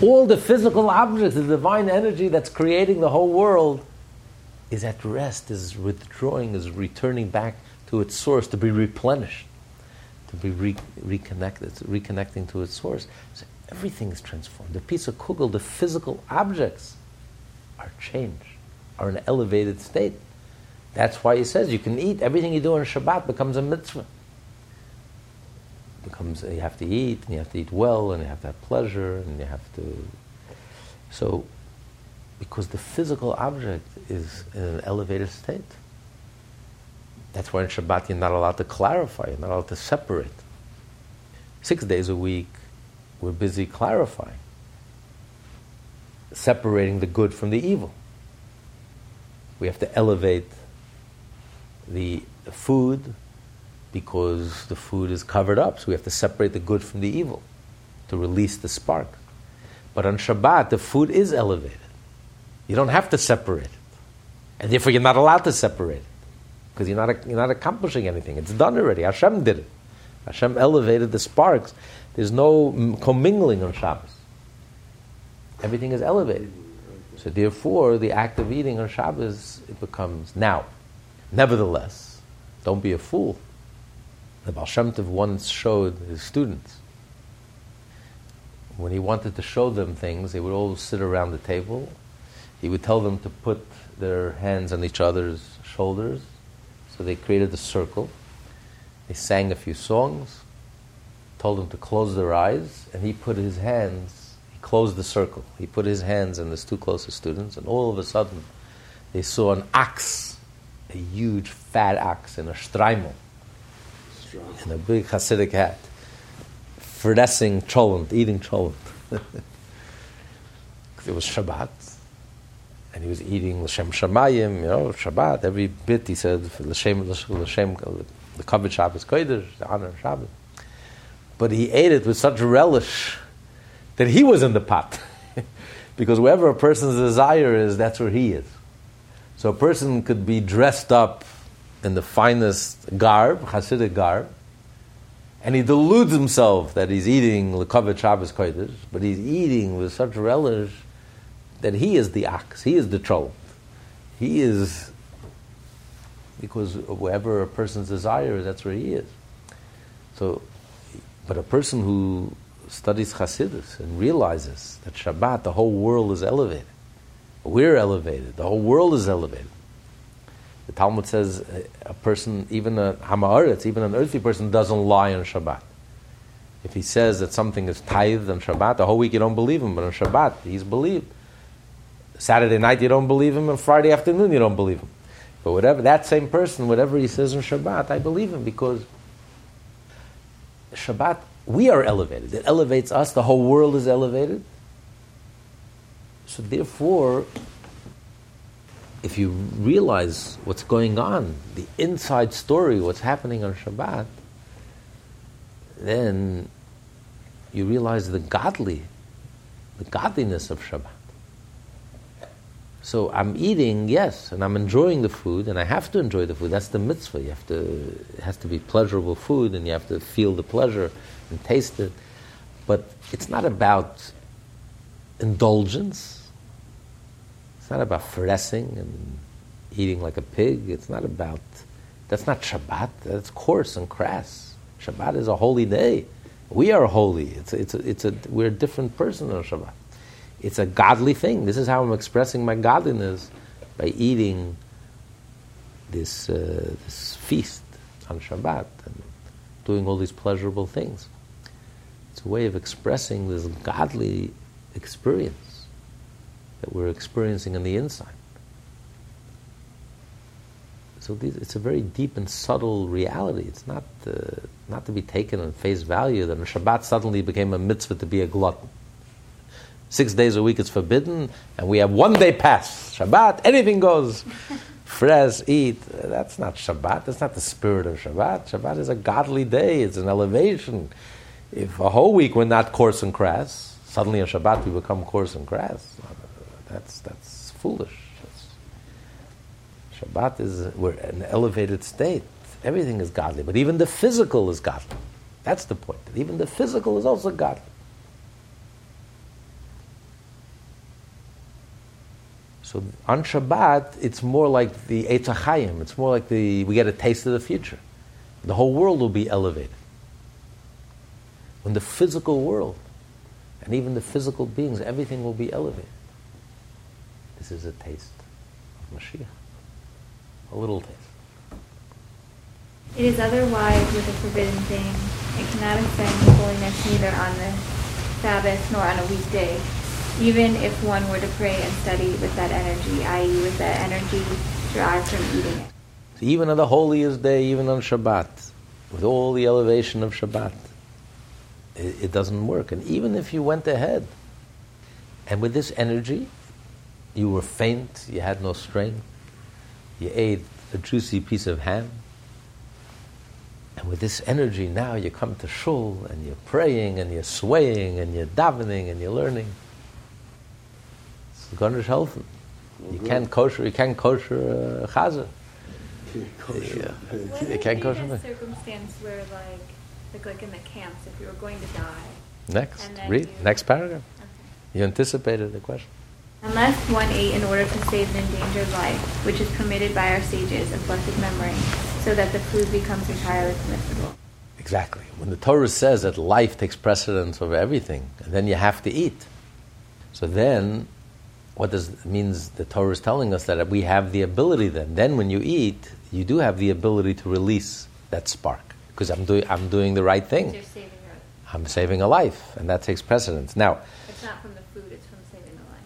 All the physical objects, the divine energy that's creating the whole world is at rest, is withdrawing, is returning back to its source to be replenished, to be re- reconnected, reconnecting to its source. So everything is transformed. The piece of kugel, the physical objects, are changed, are in an elevated state. That's why he says you can eat. Everything you do on Shabbat becomes a mitzvah. Becomes you have to eat, and you have to eat well, and you have to have pleasure, and you have to. So, because the physical object is in an elevated state. That's why in Shabbat you're not allowed to clarify, you're not allowed to separate. Six days a week, we're busy clarifying, separating the good from the evil. We have to elevate the food because the food is covered up, so we have to separate the good from the evil to release the spark. But on Shabbat, the food is elevated. You don't have to separate it. And therefore, you're not allowed to separate it because you're not, you're not accomplishing anything. It's done already. Hashem did it. Hashem elevated the sparks. There's no mm, commingling on Shabbos. Everything is elevated. So therefore, the act of eating on Shabbos it becomes now. Nevertheless, don't be a fool. The Baal Shem Tov once showed his students when he wanted to show them things, they would all sit around the table. He would tell them to put their hands on each other's shoulders. So they created a circle. They sang a few songs, told them to close their eyes, and he put his hands, he closed the circle. He put his hands on his two closest students, and all of a sudden, they saw an ox, a huge fat ox in a streimel, in a big Hasidic hat, finessing cholent, eating cholent. (laughs) it was Shabbat, and he was eating l'shem shamayim, you know, Shabbat. Every bit he said l'shem l'shem the covered Shabbos kodesh, the honor of Shabbat. But he ate it with such relish that he was in the pot. (laughs) because wherever a person's desire is, that's where he is. So a person could be dressed up in the finest garb, Hasidic garb, and he deludes himself that he's eating Lekavod Shabbos Kodesh, but he's eating with such relish that he is the ox, he is the troll. He is, because wherever a person's desire is, that's where he is. So, but a person who studies Hasidus and realizes that Shabbat, the whole world is elevated. We're elevated. The whole world is elevated. The Talmud says a person, even a am ha'aretz, even an earthly person, doesn't lie on Shabbat. If he says that something is tithed on Shabbat, the whole week you don't believe him, but on Shabbat he's believed. Saturday night you don't believe him, and Friday afternoon you don't believe him. But whatever that same person, whatever he says on Shabbat, I believe him because Shabbat, we are elevated. It elevates us. The whole world is elevated. So therefore, if you realize what's going on, the inside story, what's happening on Shabbat, then you realize the godly, the godliness of Shabbat. So I'm eating, yes, and I'm enjoying the food, and I have to enjoy the food. That's the mitzvah. You have to, it has to be pleasurable food, and you have to feel the pleasure and taste it. But it's not about indulgence not about fressing and eating like a pig. It's not about, that's not Shabbat. That's coarse and crass. Shabbat is a holy day. We are holy. It's it's it's a, we're a different person on Shabbat. It's a godly thing. This is how I'm expressing my godliness by eating this, uh, this feast on Shabbat and doing all these pleasurable things. It's a way of expressing this godly experience that we're experiencing on the inside. So these, it's a very deep and subtle reality. It's not, uh, not to be taken on face value that Shabbat suddenly became a mitzvah to be a glutton. Six days a week it's forbidden, and we have one day pass. Shabbat, anything goes. (laughs) Fresh, eat. That's not Shabbat. That's not the spirit of Shabbat. Shabbat is a godly day. It's an elevation. If a whole week we're not coarse and crass, suddenly on Shabbat we become coarse and crass. That's, that's foolish. That's, Shabbat is, we're an elevated state. Everything is godly, but even the physical is godly. That's the point. Even the physical is also godly. So on Shabbat, it's more like the Eitz HaChaim. It's more like the, we get a taste of the future. The whole world will be elevated. When the physical world, and even the physical beings, everything will be elevated. This is a taste of Mashiach. A little taste. It is otherwise with a forbidden thing. It cannot ascend holiness neither on the Sabbath nor on a weekday, even if one were to pray and study with that energy, i.e., with the energy derived from eating it. Even on the holiest day, even on Shabbat, with all the elevation of Shabbat, it, it doesn't work. And even if you went ahead, and with this energy, you were faint, you had no strength, you ate a juicy piece of ham. And with this energy, now you come to shul and you're praying and you're swaying and you're davening and you're learning. It's gornisht helfen. You mm-hmm. can't kosher, you can't kosher uh, chazer. Yeah. you can't kosher. (laughs) What circumstance where, like, like, like in the camps, if you were going to die? Next, read next paragraph. Okay. You anticipated the question. Unless one ate in order to save an endangered life, which is permitted by our sages of blessed memory, so that the food becomes entirely permissible. Exactly. When the Torah says that life takes precedence over everything, and then you have to eat. So then, what does it means? The Torah is telling us that we have the ability. Then, then when you eat, you do have the ability to release that spark because I'm doing I'm doing the right thing. I'm saving a life, and that takes precedence. Now, it's not from the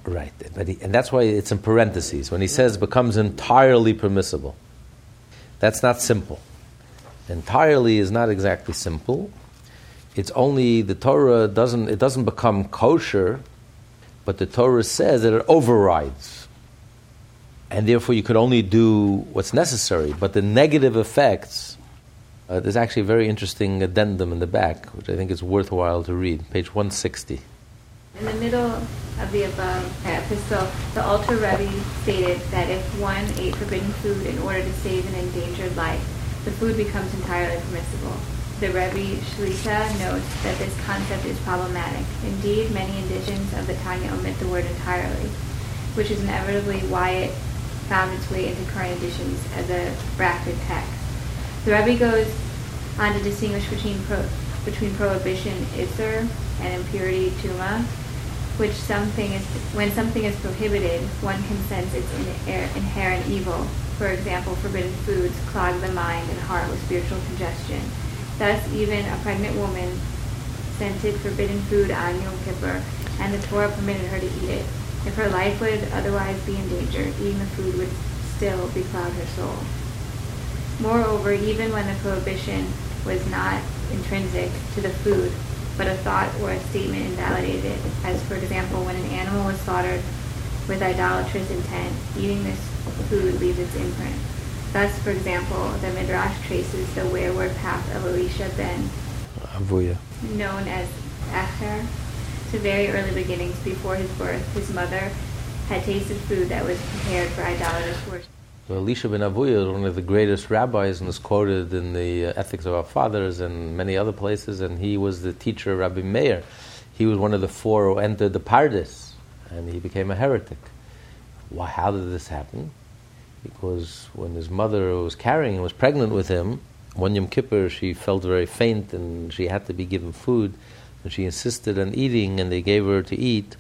Right, but he, and that's why it's in parentheses. When he says becomes entirely permissible, that's not simple. Entirely is not exactly simple. It's only the Torah doesn't it doesn't become kosher, but the Torah says that it overrides, and therefore you could only do what's necessary. But the negative effects. Uh, there's actually a very interesting addendum in the back, which I think is worthwhile to read, page 160. In the middle of the above epistle, the Alter Rebbe stated that if one ate forbidden food in order to save an endangered life, the food becomes entirely permissible. The Rebbe Shlita notes that this concept is problematic. Indeed, many editions of the Tanya omit the word entirely, which is inevitably why it found its way into current editions as a bracketed text. The Rebbe goes on to distinguish between pro- between prohibition isser and impurity tuma, which something is when something is prohibited, one can sense its in- er, inherent evil. For example, forbidden foods clog the mind and heart with spiritual congestion. Thus, even a pregnant woman scented forbidden food on Yom Kippur, and the Torah permitted her to eat it. If her life would otherwise be in danger, eating the food would still becloud her soul. Moreover, even when the prohibition was not intrinsic to the food, but a thought or a statement invalidated it, as for example, when an animal was slaughtered with idolatrous intent, eating this food leaves its imprint. Thus, for example, the Midrash traces the wayward path of Elisha ben Avuya. known as Acher to very early beginnings before his birth. His mother had tasted food that was prepared for idolatrous worship. Elisha ben Avuya is one of the greatest rabbis and is quoted in the uh, Ethics of Our Fathers and many other places, and he was the teacher of Rabbi Meir. He was one of the four who entered the Pardes, and he became a heretic. Why, how did this happen? Because when his mother was carrying and was pregnant with him, one Yom Kippur she felt very faint and she had to be given food, and she insisted on eating, and they gave her to eat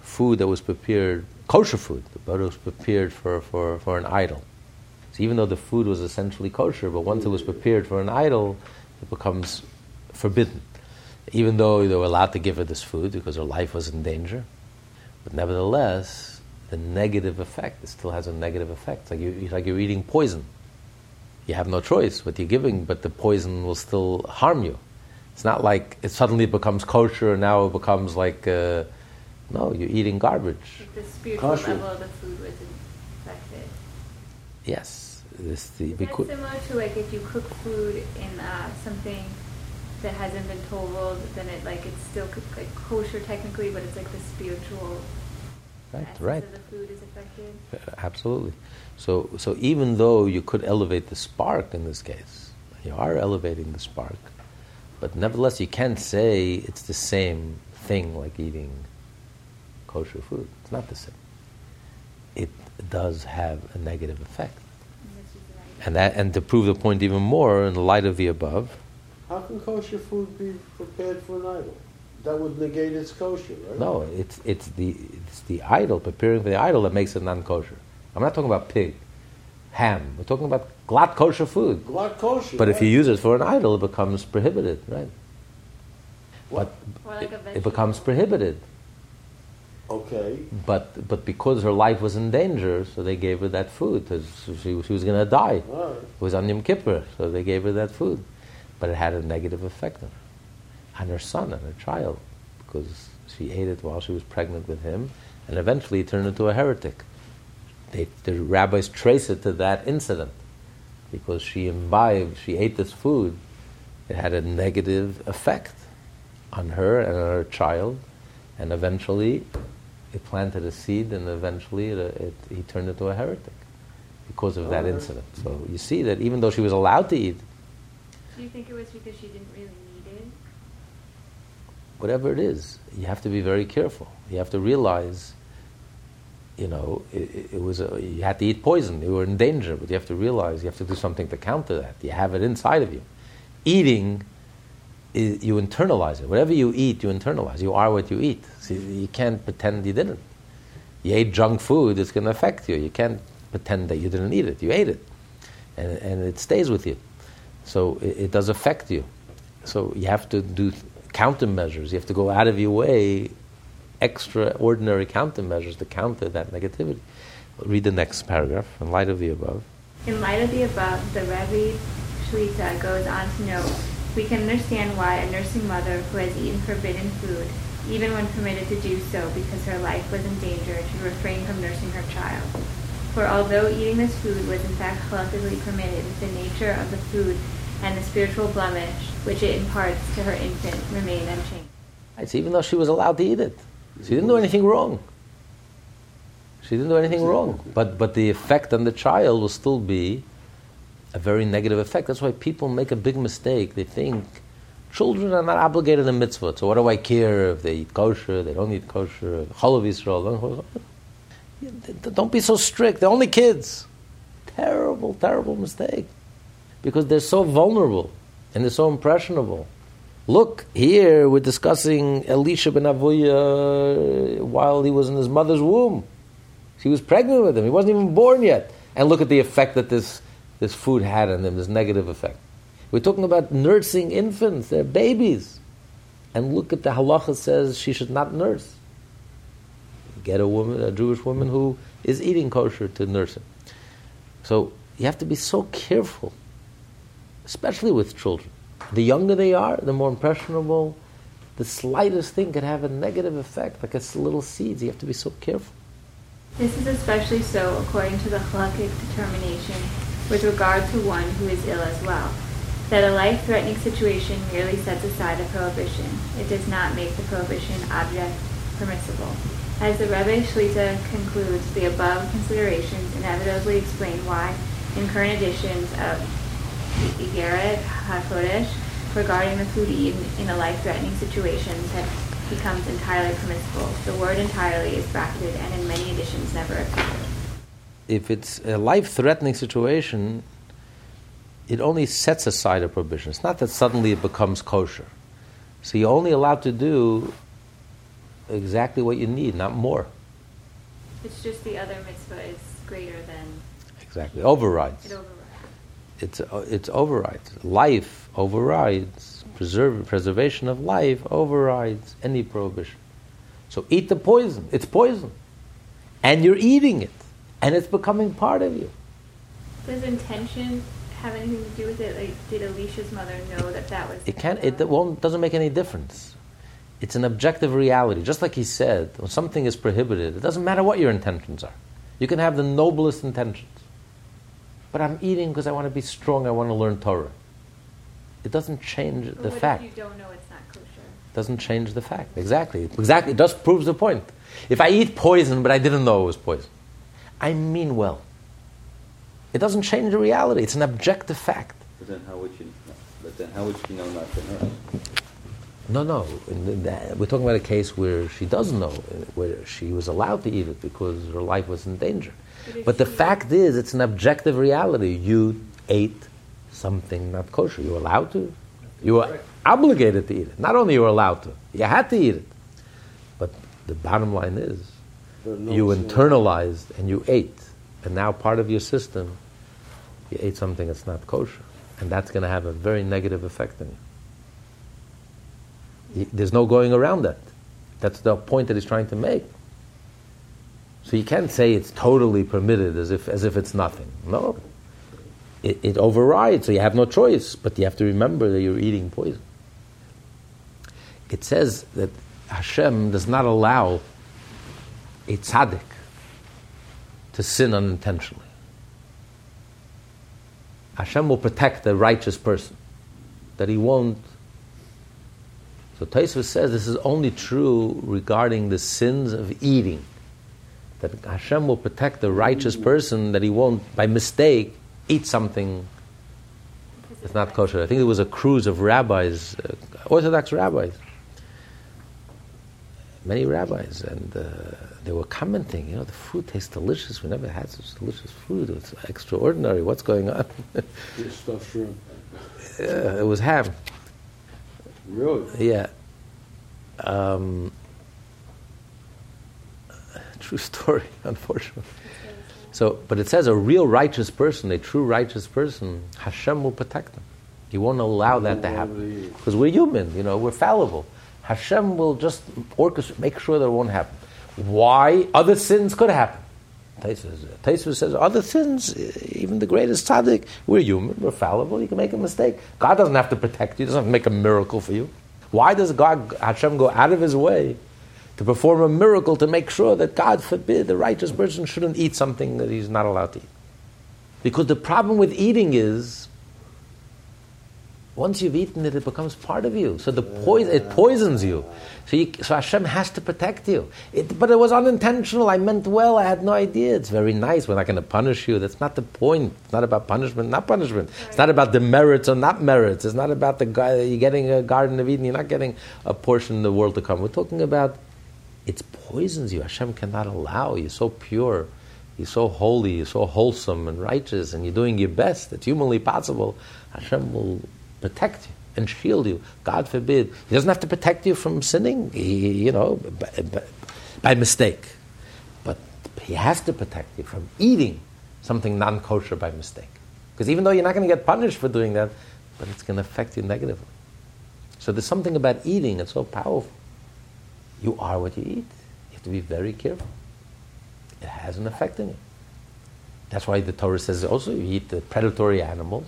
food that was prepared, kosher food, but it was prepared for, for, for an idol. So even though the food was essentially kosher, but once it was prepared for an idol, it becomes forbidden. Even though they were allowed to give her this food because her life was in danger, but nevertheless, the negative effect, it still has a negative effect. It's like, you, it's like you're eating poison. You have no choice what you're giving, but the poison will still harm you. It's not like it suddenly becomes kosher and now it becomes like, uh, no, you're eating garbage. If the spiritual Kosher. level of the food was infected. Yes, this the That's because, similar to like if you cook food in uh, something that hasn't been told, then it like it's still like kosher technically, but it's like the spiritual right, right, of the food is affected. absolutely. So, so even though you could elevate the spark in this case, you are elevating the spark, but nevertheless, you can't say it's the same thing like eating kosher food. It's not the same. It does have a negative effect, And this is the right- and that, and to prove the point even more, in the light of the above, How can kosher food be prepared for an idol? That would negate its kosher, right? No, it's, it's, the, it's the idol, preparing for the idol that makes it non kosher. I'm not talking about pig, ham. We're talking about glatt kosher food. Glatt kosher. But if you use it for an idol, it becomes prohibited, right? What? Or like it, it becomes prohibited. Okay. But, but because her life was in danger, so they gave her that food. She, she was going to die. Right. It was on Yom Kippur, so they gave her that food. But it had a negative effect on her, on her son, on her child, because she ate it while she was pregnant with him, and eventually turned into a heretic. They, the rabbis trace it to that incident, because she imbibed, she ate this food. It had a negative effect on her and on her child, and eventually it planted a seed, and eventually it, it, he turned into a heretic because of that Alright. incident. So you see that even though she was allowed to eat, Do you think it was because she didn't really need it? whatever it is, you have to be very careful. You have to realize, you know, it, it- it was a, you had to eat poison. You were in danger, but you have to realize you have to do something to counter that. You have it inside of you. Eating, you internalize it. Whatever you eat, you internalize. You are what you eat. You can't pretend you didn't. You ate junk food; it's going to affect you. You can't pretend that you didn't eat it. You ate it, and, and it stays with you. So it, it does affect you. So you have to do countermeasures. You have to go out of your way, extraordinary countermeasures to counter that negativity. Read the next paragraph in light of the above. In light of the above, the Rebbe Shlita goes on to note, we can understand why a nursing mother who has eaten forbidden food, even when permitted to do so because her life was in danger, should refrain from nursing her child. For although eating this food was in fact halachically permitted, the nature of the food and the spiritual blemish which it imparts to her infant remain unchanged. It's even though she was allowed to eat it, She didn't do anything wrong. She didn't do anything wrong. But, but the effect on the child will still be a very negative effect. That's why people make a big mistake. They think children are not obligated to mitzvah. So what do I care if they eat kosher, they don't eat kosher, chalav Yisrael? Don't be so strict. They're only kids. Terrible, terrible mistake. Because they're so vulnerable and they're so impressionable. Look, here we're discussing Elisha ben Avuya while he was in his mother's womb. She was pregnant with him. He wasn't even born yet. And look at the effect that this, this food had on them, this negative effect. We're talking about nursing infants, they're babies. And look at the halacha says she should not nurse. Get a woman, a Jewish woman who is eating kosher to nurse him. So you have to be so careful, especially with children. The younger they are, the more impressionable. The slightest thing could have a negative effect, like a little seeds. You have to be so careful. This is especially so according to the halakhic determination with regard to one who is ill as well, that a life-threatening situation merely sets aside a prohibition. It does not make the prohibition object permissible. As the Rebbe Shlita concludes, the above considerations inevitably explain why, in current editions of Igeret HaKodesh, regarding the food eaten in a life-threatening situation, that becomes entirely permissible. The word entirely is bracketed and in many editions never appears. If it's a life threatening situation, it only sets aside a prohibition. It's not that suddenly it becomes kosher. So you're only allowed to do exactly what you need, not more. It's just the other mitzvah is greater than. Exactly. Overrides. It overrides. It's, uh, it's overrides. Life overrides preserve, preservation of life overrides any prohibition. So eat the poison. It's poison. And you're eating it. And it's becoming part of you. Does intention have anything to do with it? Like, did Elisha's mother know that that was... It, can't, it won't, doesn't make any difference. It's an objective reality. Just like he said, when something is prohibited, it doesn't matter what your intentions are. You can have the noblest intentions. But I'm eating because I want to be strong, I want to learn Torah it doesn't change but the fact. you don't know it's not kosher? Doesn't change the fact. Exactly. Exactly. It just proves the point. If I eat poison, but I didn't know it was poison, I mean well. It doesn't change the reality. It's an objective fact. But then how would you? But then how would you know not to nurse? No, no. We're talking about a case where she doesn't know, where she was allowed to eat it because her life was in danger. But, but the fact is, it's an objective reality. You ate something not kosher. You were allowed to. You were obligated to eat it. Not only you were allowed to, you had to eat it. But the bottom line is, you internalized and you ate, and now part of your system, you ate something that's not kosher, and that's going to have a very negative effect on you. There's no going around that. That's the point that he's trying to make. So you can't say it's totally permitted as if as if it's nothing. No, it, it overrides, so you have no choice, but you have to remember that you're eating poison. It says that Hashem does not allow a tzaddik to sin unintentionally. Hashem will protect the righteous person, that he won't. So Taisva says this is only true regarding the sins of eating. That Hashem will protect the righteous person, that he won't, by mistake, eat something that's not kosher. I think there was a cruise of rabbis, uh, Orthodox rabbis, many rabbis, and uh, they were commenting, you know, the food tastes delicious. We never had such delicious food. It's extraordinary. What's going on? (laughs) stuffed shrimp. Yeah, it was ham. Really? Yeah. Um, true story, (laughs) unfortunately. So, but it says a real righteous person, a true righteous person, Hashem will protect them. He won't allow that to happen because we're human. You know, we're fallible. Hashem will just orchestrate, make sure that it won't happen. Why? Other sins could happen. Taisva says other sins, eh, even the greatest tzaddik, we're human, we're fallible. You can make a mistake. God doesn't have to protect you. Doesn't have to make a miracle for you. Why does God Hashem go out of His way to perform a miracle to make sure that, God forbid, the righteous person shouldn't eat something that he's not allowed to eat. Because the problem with eating is Once you've eaten it, it becomes part of you. So the poison, it poisons you. So, you, so Hashem has to protect you. It, but it was unintentional. I meant well. I had no idea. It's very nice. We're not going to punish you. That's not the point. It's not about punishment, not punishment. It's not about the merits or not merits. It's not about the guy that you're getting a Garden of Eden. You're not getting a portion of the world to come. We're talking about it poisons you. Hashem cannot allow. You're so pure. You're so holy. You're so wholesome and righteous, and you're doing your best. It's humanly possible. Hashem will protect you and shield you. God forbid. He doesn't have to protect you from sinning, he, you know, by, by, mistake. But he has to protect you from eating something non kosher by mistake. Because even though you're not going to get punished for doing that, but it's going to affect you negatively. So there's something about eating that's so powerful. You are what you eat. You have to be very careful. It has an effect on you. That's why the Torah says also you eat the predatory animals,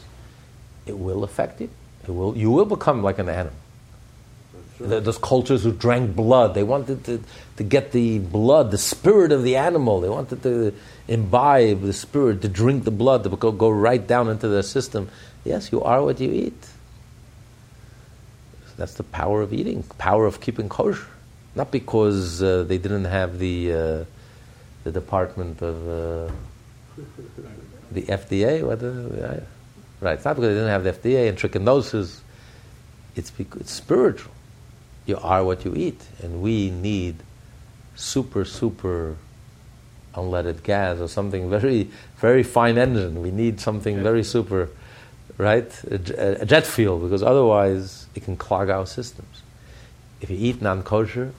it will affect you. It will, you will become like an animal. Right. Those cultures who drank blood, they wanted to, to get the blood, the spirit of the animal. They wanted to imbibe the spirit, to drink the blood, to go, go right down into their system. Yes, you are what you eat. That's the power of eating, power of keeping kosher. Not because uh, they didn't have the, uh, the Department of uh, (laughs) the FDA, whether, Right. It's not because they didn't have the FDA and trichinosis. It's because it's spiritual. You are what you eat, and we need super, super unleaded gas or something very, very fine engine. We need something very super, right? A, a, jet fuel, because otherwise it can clog our systems. If you eat non kosher,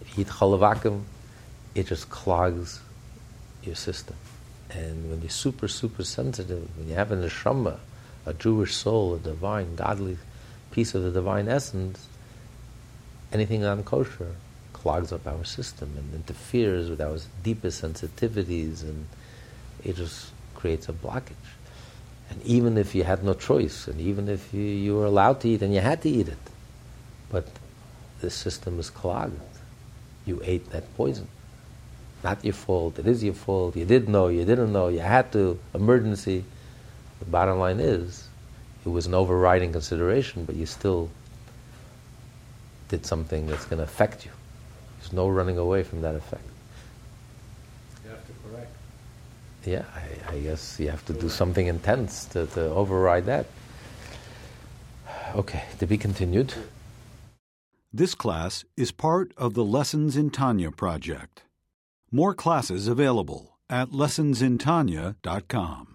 if you eat chalav akum, it just clogs your system. And when you're super, super sensitive, when you have a neshama, a Jewish soul, a divine, godly piece of the divine essence, anything unkosher clogs up our system and interferes with our deepest sensitivities, and it just creates a blockage. And even if you had no choice, and even if you, you were allowed to eat and you had to eat it, but the system is clogged, you ate that poison not your fault, it is your fault, you did know, you didn't know, you had to, emergency. The bottom line is, it was an overriding consideration, but you still did something that's going to affect you. There's no running away from that effect. You have to correct. Yeah, I, I guess you have to do something intense to, to override that. Okay, to be continued. This class is part of the Lessons in Tanya project. More classes available at lessonsintanya.com.